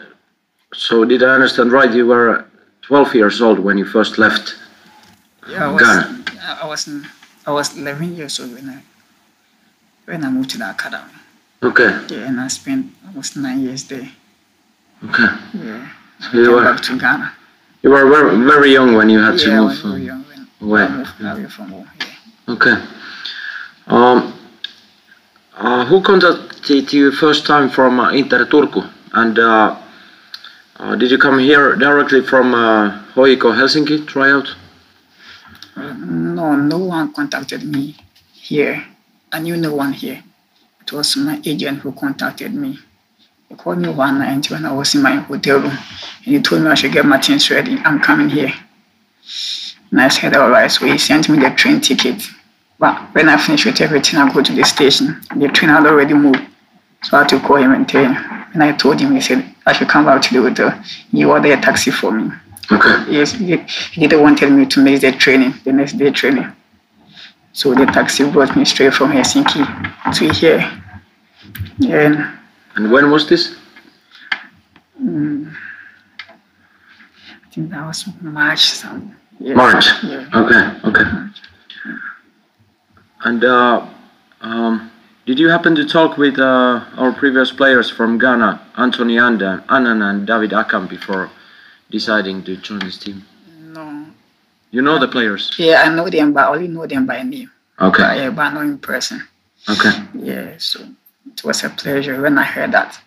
so did I understand right? You were 12 years old when you first left. Yeah, I was, Ghana. I was, I was 11 years old when I, when I moved to the academy. Okay. Yeah, and I spent almost nine years there. Okay. Yeah. So you Came were back to Ghana. You were very, very young when you had to Yeah, move. um, young away. I from home. Yeah. Okay. Um, uh, who contacted you first time from uh, Inter Turku? And uh, uh, did you come here directly from uh, Hoiko Helsinki tryout? No, no one contacted me here. I knew no one here. It was my agent who contacted me. He called me one night when I was in my hotel room and he told me I should get my things ready. I'm coming here. And I said, all right. So he sent me the train ticket. But when I finished with everything, I go to the station. The train had already moved. So I had to call him and tell him. And I told him, he said, I should come back to the hotel. He ordered a taxi for me. Okay. Yes, he, he didn't wanted me to miss the training, the next day training. So the taxi brought me straight from Helsinki to here. And And when was this? I think that was March some yeah. March. Yeah. Okay. Okay. And uh, um, did you happen to talk with uh, our previous players from Ghana, Anthony Anda, Annan and David Akam, before deciding to join this team? No. You know the players? Yeah, I know them, but I only know them by name. Okay. But, yeah, but not in person. Okay. Yeah, so it was a pleasure when I heard that.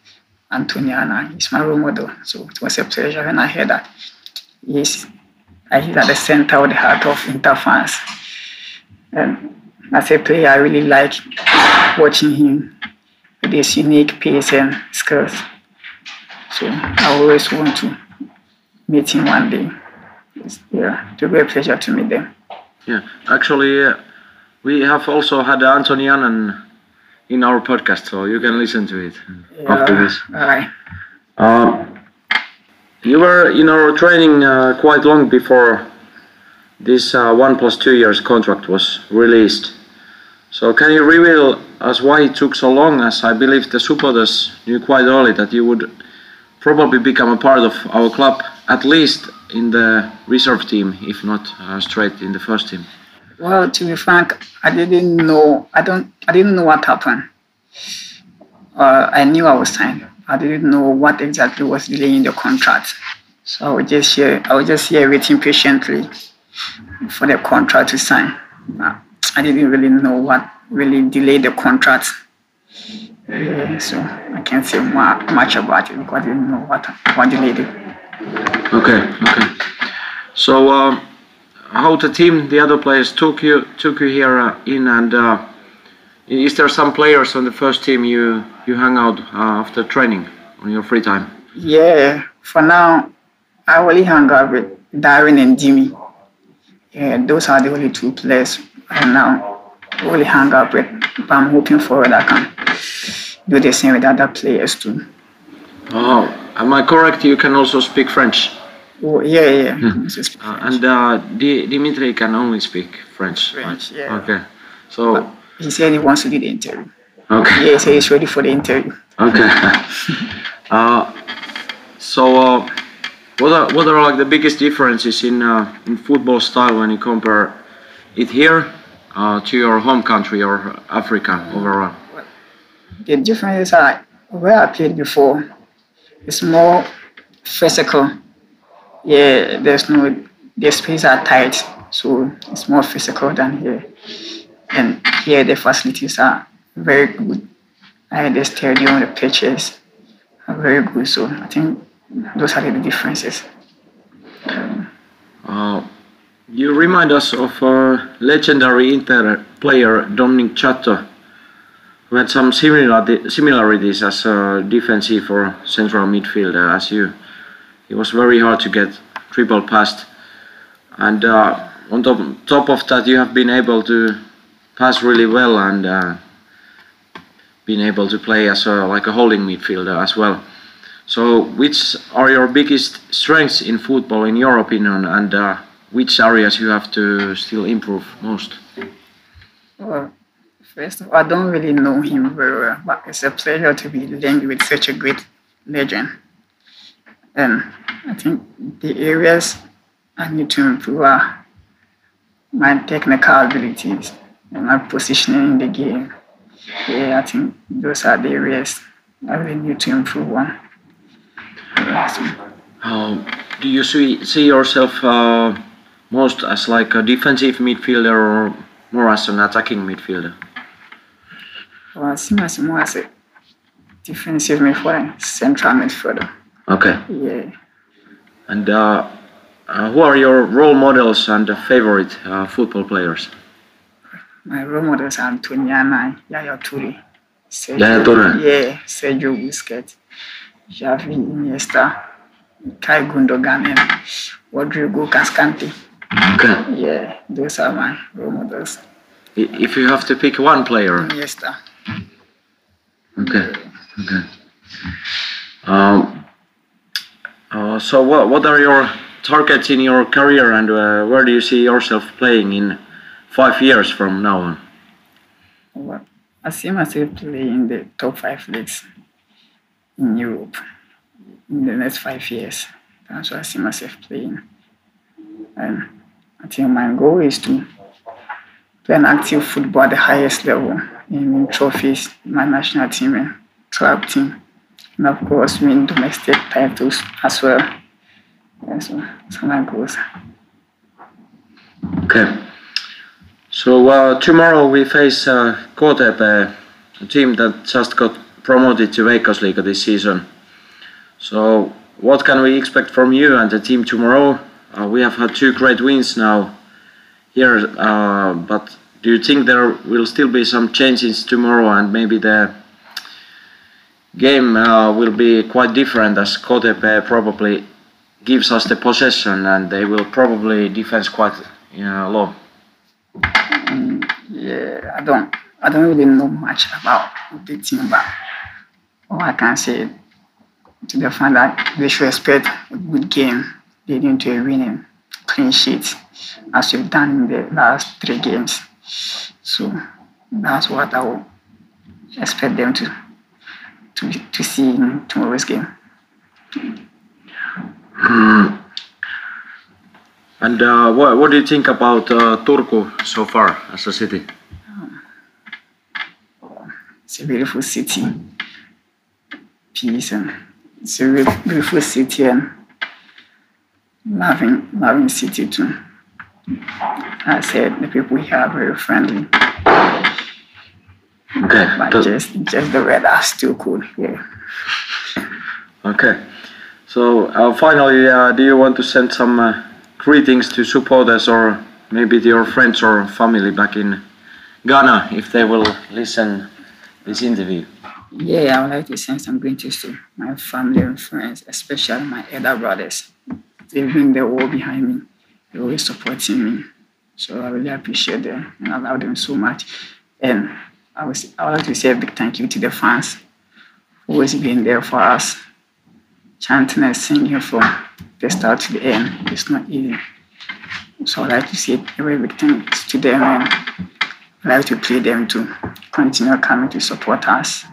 Antoniana is my role model. So it was a pleasure when I heard that. Yes, I he's at the center of the heart of Inter fans. And as a player, I really like watching him with his unique pace and skills. So I always want to meet him one day. It's, yeah, it will be a pleasure to meet them. Yeah. Actually, uh, we have also had Anthony Annan in our podcast, so you can listen to it after this. all right. Um, you were in our training uh, quite long before this uh, one plus two years contract was released. So can you reveal us why it took so long? As I believe the supporters knew quite early that you would probably become a part of our club, at least in the reserve team, if not uh, straight in the first team. Well, to be frank, I didn't know. I don't. I didn't know what happened. Uh, I knew I was signed. I didn't know what exactly was delaying the contract. So I would just hear. I would just hear waiting patiently for the contract to sign. Uh, I didn't really know what really delayed the contract. Yeah, so I can't say much about it because I didn't know what, what the lady. Okay, okay. So, uh, how the team, the other players took you took you here uh, in, and uh, is there some players on the first team you you hang out uh, after training on your free time? Yeah, for now, I only hang out with Darren and Jimmy. Yeah, those are the only two players right now. I only hang out with, but I'm hoping for that I can do the same with other players too. Oh, am I correct? You can also speak French, Oh, yeah, yeah. Also uh, and uh, Di- Dimitri can only speak French. French, right? yeah. Okay. So, he said he wants to do the interview. okay. Yeah, he said he's ready for the interview. Okay. uh, so, uh, what are what are like the biggest differences in uh, in football style when you compare it here uh, to your home country or Africa overall? The differences are where I played before. It's more physical. Yeah, there's no the spaces are tight, so it's more physical than here. And here the facilities are very good. Like the stadium, the pitches are very good. So I think those are the differences. Uh, you remind us of uh, legendary Inter player Dominic Chatto, who had some similar similarities as a defensive or central midfielder as you. He was very hard to get triple past, and uh, on top, top of that, you have been able to pass really well and uh, been able to play as a, like a holding midfielder as well. So, which are your biggest strengths in football, in your opinion, and uh, which areas you have to still improve most? Well, first of all, I don't really know him very well, but it's a pleasure to be linked with such a great legend. And I think the areas I need to improve are my technical abilities and my positioning in the game. Yeah, I think those are the areas I really need to improve on. Yeah, so- Um, do you see, see yourself uh, most as like a defensive midfielder or more as an attacking midfielder? Well, I see myself more as a defensive midfielder, central midfielder. Okay. Yeah. And uh, uh, who are your role models and uh, favorite uh, football players? My role models are Antoniana, Yaya Toure, Yaya Toure? yeah, Sergio Busquets, Xavi Iniesta, Kai Gundogan, and Rodrigo Cascante. Okay. Yeah, those are my role models. If you have to pick one player, Iniesta. Okay. Okay. Um, uh, so what what are your targets in your career and uh, where do you see yourself playing in five years from now on? Well, I see myself playing in the top five leagues in Europe in the next five years. That's what I see myself playing. And I think my goal is to play an active football at the highest level in trophies, my national team and club team. And of course, win domestic titles as well. Yeah, so that's my goals. Okay. So uh, tomorrow we face uh, KTP, a team that just got promoted to Veikkausliiga this season. So what can we expect from you and the team tomorrow? Uh, we have had two great wins now here, uh, but do you think there will still be some changes tomorrow and maybe the game uh, will be quite different as KTP probably gives us the possession and they will probably defense quite you know, low. Yeah, I don't I don't really know much about the team, but all I can say to the fan that they should expect a good game leading to a winning clean sheet as we've done in the last three games. So that's what I will expect them to to, to see in tomorrow's game. And uh, what, what do you think about uh, Turku so far as a city? It's a beautiful city. Peace and it's a beautiful city and loving loving city too. As I said the people here are very friendly. Okay. But Does- just just the weather is still cool here. Okay. So uh, finally, uh, do you want to send some uh, greetings to supporters or maybe to your friends or family back in Ghana if they will listen this interview? Yeah, I would like to send some greetings to my family and friends, especially my elder brothers. They've been there all behind me. They're always supporting me. So I really appreciate them and I love them so much. And I, was, I would like to say a big thank you to the fans who always been there for us, chanting and singing from the start to the end. It's not easy. So I'd like to say a very big thanks to them and I'd like to plead them to continue coming to support us.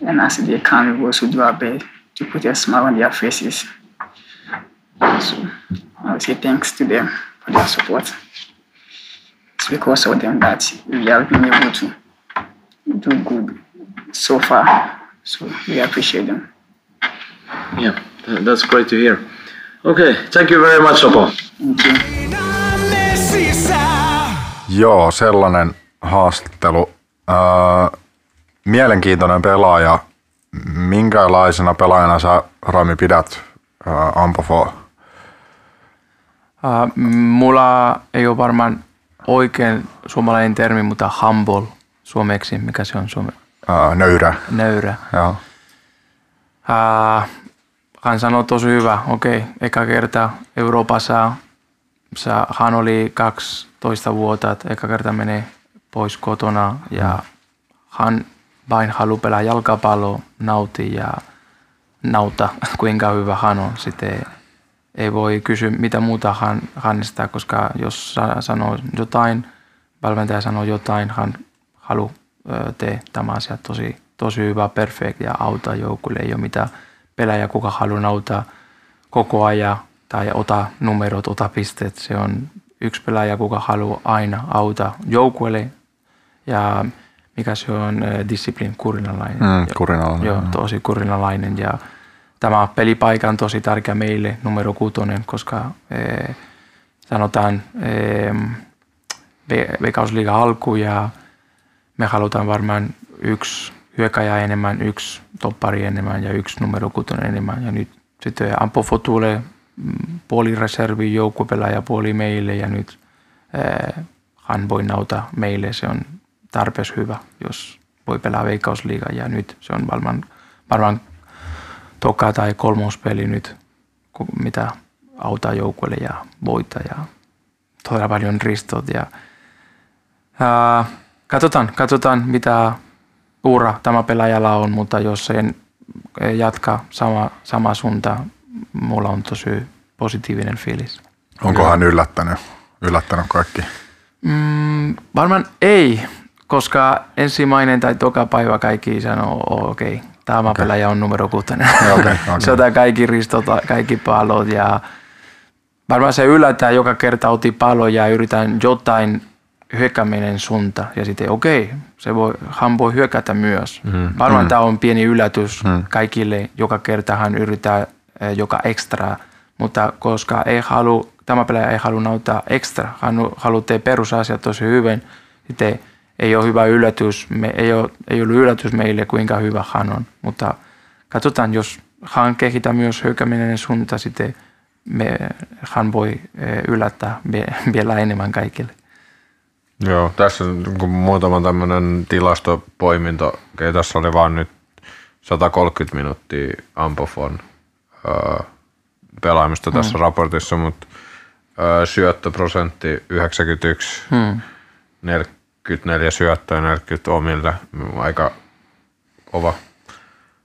And as they come, we also do our best to put a smile on their faces. So I would say thanks to them for their support. Because of them that we have been able to do good so far. So we appreciate them. Yeah, th- that's great to hear. Okay, thank you very much, Sopo. Thank you. Joo, sellainen haastattelu. Öö, mielenkiintoinen pelaaja. Minkälaisena pelaajana sä, Rami, pidät öö, Ampofo? Uh, mulla ei ole varmaan oikein suomalainen termi, mutta humble suomeksi, mikä se on suome, Öö, nöyrä. nöyrä. Joo. Uh, hän sanoi tosi hyvä, okei, okay, eka kerta Euroopassa, hän oli 12 vuotta, että eka kerta menee pois kotona ja hän vain haluaa pelaa jalkapalloa, nauti ja nauta, kuinka hyvä hän on. Sitten ei voi kysyä mitä muuta hän, hänestä, koska jos sa- sanoo jotain, valmentaja sanoo jotain, hän haluaa tehdä tämä asia tosi, tosi hyvä, perfect ja auttaa joukkueelle. Ei ole mitään pelaaja, kuka haluaa auttaa koko ajan tai ota numerot, ota pisteet. Se on yksi pelaaja, kuka haluaa aina auttaa joukkueelle ja mikä se on, disciplin, kurinalainen. Mm, kurinalainen, Joo, joo. tosi kurinalainen ja tämä pelipaikka on tosi tärkeä meille, numero kuutonen, koska eh, sanotaan eh, Ve- Veikkausliiga alku ja me halutaan varmaan yksi hyökkäjä enemmän, yksi toppari enemmän ja yksi numero kuutonen enemmän. Ja nyt sitten Ampofo tulee mm, puoli reservi joukkuepelaaja puoli meille ja nyt eh, hän voi nauta meille. Se on tarpeeksi hyvä, jos voi pelaa Veikkausliiga ja nyt se on varmaan, varmaan toka tai kolmospeli nyt, ku- mitä auttaa joukkueelle ja voittaa ja todella paljon ristot ja ää, katsotaan, katsotaan mitä ura tämä pelaajalla on, mutta jos sen jatka sama, sama suunta, mulla on tosi positiivinen fiilis. Onko hän yllättänyt, yllättänyt kaikki? Mm, varmaan ei, koska ensimmäinen tai toka päivä kaikki sanoo, "Oh, okei, okay, tämä okay. pelaaja on numero kuutonen. Okei, okei. se ottaa kaikki ristot, kaikki pallot ja varmaan se yllättää joka kerta otti pallon ja yritän jotain hyökkääminen suunta ja sitten okei, okay, se voi, hän voi hyökätä myös. Mm. Varmaan mm. tämä on pieni yllätys mm. kaikille, joka kerta hän yrittää eh, joka ekstra, mutta koska ei halu, tämä pelaaja ei halua nauttaa ekstra, hän haluaa tehdä perusasiat tosi hyvin, sitten ei ole hyvä yllätys, me, ei, ole, ei ollut yllätys meille kuinka hyvä hän on, mutta katsotaan, jos hän kehittää myös hyökkääminen suunta, sitten me, hän voi eh, yllättää vie- vielä enemmän kaikille. Joo, tässä kun muutama tämmöinen tilastopoiminto, okei, tässä oli vaan nyt 130 minuuttia Ampofon öö, pelaamista tässä raportissa, mutta öö, syöttöprosentti 91, Hmm. 44 syöttöä, 40 omille, aika kova,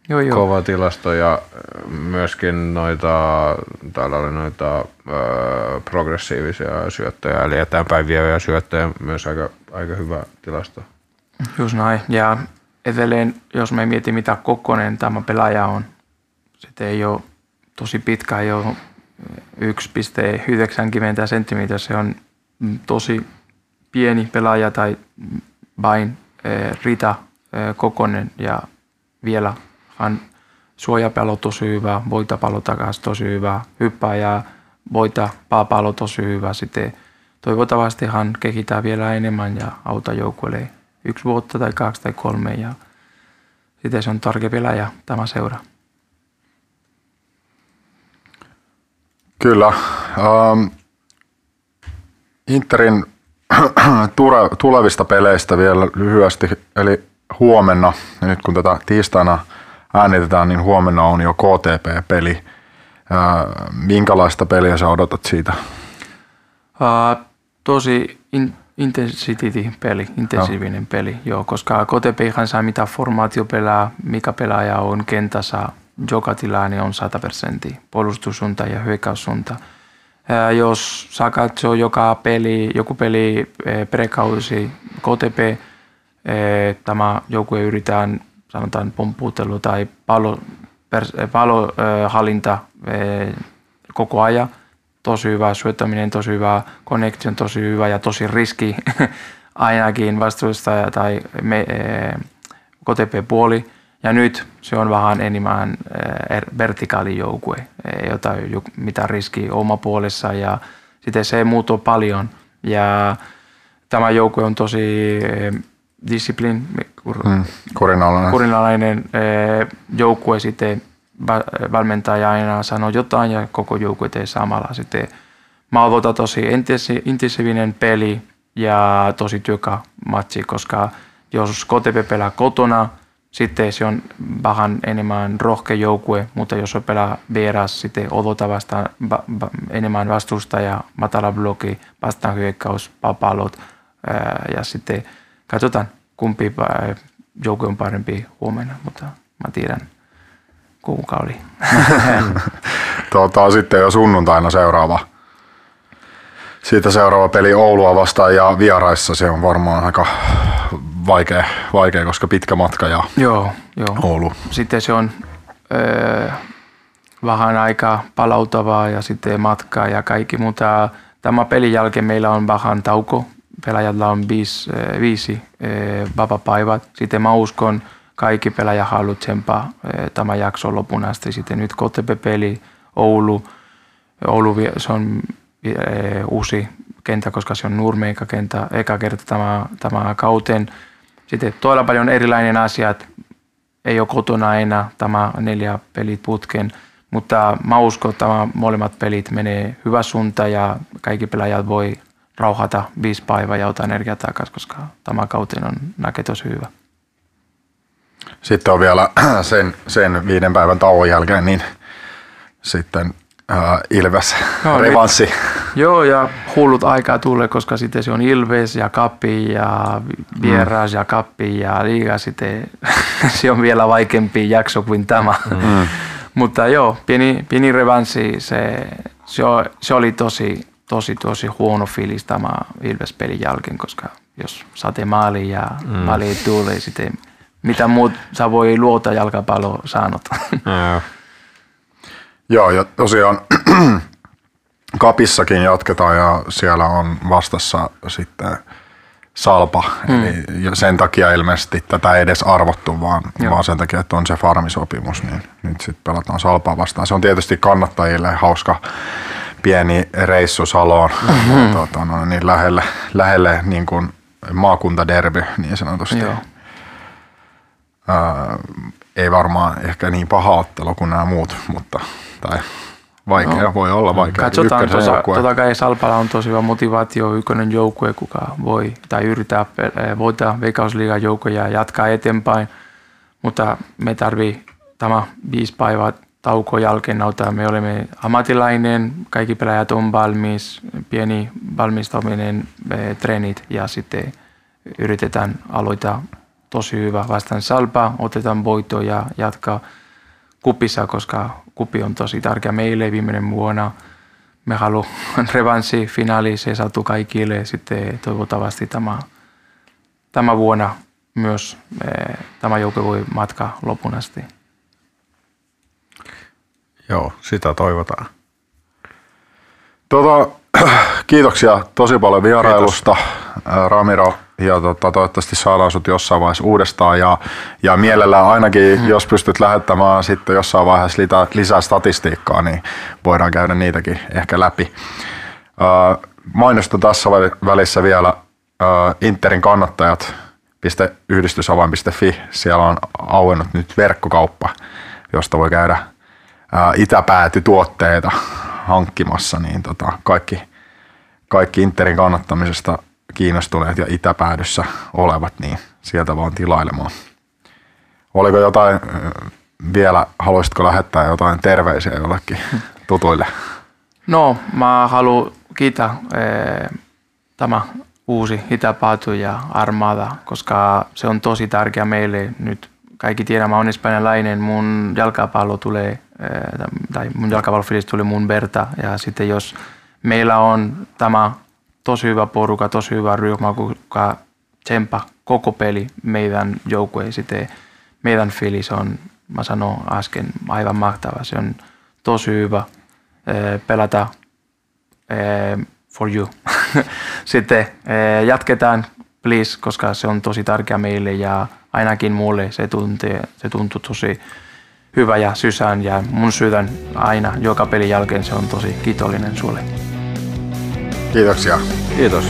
Joo, joo. kova tilasto ja ö, myöskin noita, täällä oli noita ö, progressiivisia syöttöjä, eli eteenpäin vieviä syöttöjä, myös aika, aika hyvä tilasto. Just näin. Ja edelleen, jos me mietimme, mitä kokoinen tämä pelaaja on, sitten ei ole tosi pitkä, ei ole 1,90 senttimetriä. Se on tosi pieni pelaaja tai vain eh, rita eh, kokoinen ja vielä hän suojapallo tosi hyvä, voitapallo takaisin tosi hyvä, hyppää ja voita tosi hyvä. Sitten toivottavasti hän kehittää vielä enemmän ja auta joukkueelle yksi vuotta tai kaksi tai kolme ja sitten se on tärkeä pelaaja tämä seura. Kyllä. Ähm, Interin tulevista peleistä vielä lyhyesti. Eli huomenna, nyt kun tätä tiistaina äänitetään, niin huomenna on jo KTP-peli. Minkälaista peliä sä odotat siitä? Uh, tosi in, intensity-peli, intensiivinen no. peli, joo, koska KTP ei saa mitä formaatiopelaa, mikä pelaaja on kentässä, joka tilanne on 100 prosenttia, puolustussuunta ja hyökkäyssuunta. Jos saa katsoa joka peli, joku peli prekausi KTP, tämä joku yritetään sanotaan pomppuutelu tai palo, palohallinta koko ajan – tosi hyvä, syöttäminen tosi hyvä, connection tosi hyvä ja tosi riski ainakin vastustaja tai me, KTP-puoli. Ja nyt se on vähän enemmän e, er, vertikaali joukkue, ei ota mitä riski oma puolessa ja sitten se muuttuu paljon. Ja tämä joukkue on tosi e, disciplin, kur, hmm, kurinalainen, kurinalainen joukkue sitten valmentaja aina sanoo jotain ja koko joukkue tee samalla. Sitten Malvota tosi intensiivinen peli ja tosi työkä matsi, koska jos KTP pelaa kotona, sitten se on vähän enemmän rohkea joukkue, mutta jos on pelaa vieras, sitten odota vastaan ba, ba, enemmän vastustaja, matala bloki, vastaan hyökkäys, papalot ja sitten katsotaan kumpi joukkue on parempi huomenna, mutta mä tiedän kuukausi. tota, sitten jo sunnuntaina seuraava. Siitä seuraava peli Oulua vastaan ja vieraissa se on varmaan aika vaikea, vaikea koska pitkä matka ja joo, joo. Oulu. Sitten se on öö, vähän aika palautavaa ja sitten matkaa ja kaikki, mutta tämä pelin jälkeen meillä on vähän tauko. Pelaajalla on viisi, viisi vapaa-päivät. Sitten mä uskon, kaikki pelaaja haluaa tsempaa tämä jakso lopun asti. Sitten nyt KTP-peli, Oulu, Oulu se on uusi kenttä, koska se on Nurmeika kenttä, eka kerta tämä, tämä kauteen. Sitten todella paljon erilainen asiat, ei ole kotona enää tämä neljä pelit putken, mutta mä uskon, että tämä molemmat pelit menee hyvä suunta ja kaikki pelaajat voi rauhata viisi päivää ja ottaa energiaa takaisin, koska tämä kauteen on näkee tosi hyvä. Sitten on vielä sen, sen viiden päivän tauon jälkeen, niin sitten äh, Ilves no, revanssi. Niin. Joo, ja hullut aikaa tulee, koska sitten se on Ilves ja Kappi ja Vieras mm. ja Kappi ja liiga sitten se on vielä vaikeampi jakso kuin tämä. Mm. Mutta joo, pieni, pieni revanssi, se, se, se oli tosi, tosi, tosi huono fiilis tämä Ilves-pelin jälkeen, koska jos saatte maali ja mm. maali ei tule, sitten mitä muut sä voi luota jalkapallo saanut. Joo, ja tosiaan Kapissakin jatketaan ja siellä on vastassa sitten Salpa. Mm. Eli sen takia ilmeisesti tätä ei edes arvottu, vaan, vaan sen takia, että on se farmisopimus, niin nyt sitten pelataan Salpaa vastaan. Se on tietysti kannattajille hauska pieni reissu Saloon mm-hmm. tuota, no, niin lähelle, lähelle niin kuin maakuntaderby niin sanotusti. Joo ää, ei varmaan ehkä niin paha ottelu kuin nämä muut, mutta tai vaikea, no. voi olla vaikea. Katsotaan, tuossa, totta kai Salpala on tosi hyvä motivaatio, ykkönen joukkue, kuka voi tai yrittää voittaa Veikkausliigan joukkoja ja jatkaa eteenpäin, mutta me tarvii tämä viisi päivää tauko jälkeen auttaa. Me olemme ammattilainen, kaikki pelaajat on valmis, pieni valmistaminen, treenit ja sitten yritetään aloittaa tosi hyvä vastaan Salpa, otetaan voitto ja jatkaa kupissa, koska kupi on tosi tärkeä meille viimeinen vuonna. Me haluamme revanssi finaali, se saatu kaikille sitten toivottavasti tämä, tämä vuonna myös eh, tämä joukko voi matkaa lopun asti. Joo, sitä toivotaan. Tota, kiitoksia tosi paljon vierailusta, Kiitos. Ramiro ja tota, toivottavasti saadaan sut jossain vaiheessa uudestaan ja, ja mielellään ainakin, mm. jos pystyt lähettämään sitten jossain vaiheessa lisää, lisää statistiikkaa, niin voidaan käydä niitäkin ehkä läpi. Äh, mainosta tässä välissä vielä äh, Interin kannattajat yhdistysavain.fi. Siellä on auennut nyt verkkokauppa, josta voi käydä ää, itäpäätytuotteita hankkimassa, niin tota, kaikki, kaikki Interin kannattamisesta kiinnostuneet ja itäpäädyssä olevat, niin sieltä vaan tilailemaan. Oliko jotain vielä, haluaisitko lähettää jotain terveisiä jollekin tutuille? No, mä haluan kiittää ee, tämä uusi Itäpatu ja Armada, koska se on tosi tärkeä meille nyt. Kaikki tiedämme, mä olen espanjalainen, mun jalkapallo tulee, tai mun jalkapallofilis tulee mun verta. Ja sitten jos meillä on tämä tosi hyvä poruka, tosi hyvä ryhmä, joka tsempa koko peli meidän joukkueen, sitten meidän filis on, mä sanon äsken, aivan mahtava. Se on tosi hyvä pelata for you. Sitten jatketaan, please, koska se on tosi tärkeä meille ja ainakin mulle se, tuntee, se tuntuu tosi hyvä ja sysään ja mun sydän aina joka pelin jälkeen se on tosi kiitollinen sulle. Kiitoksia. Kiitos.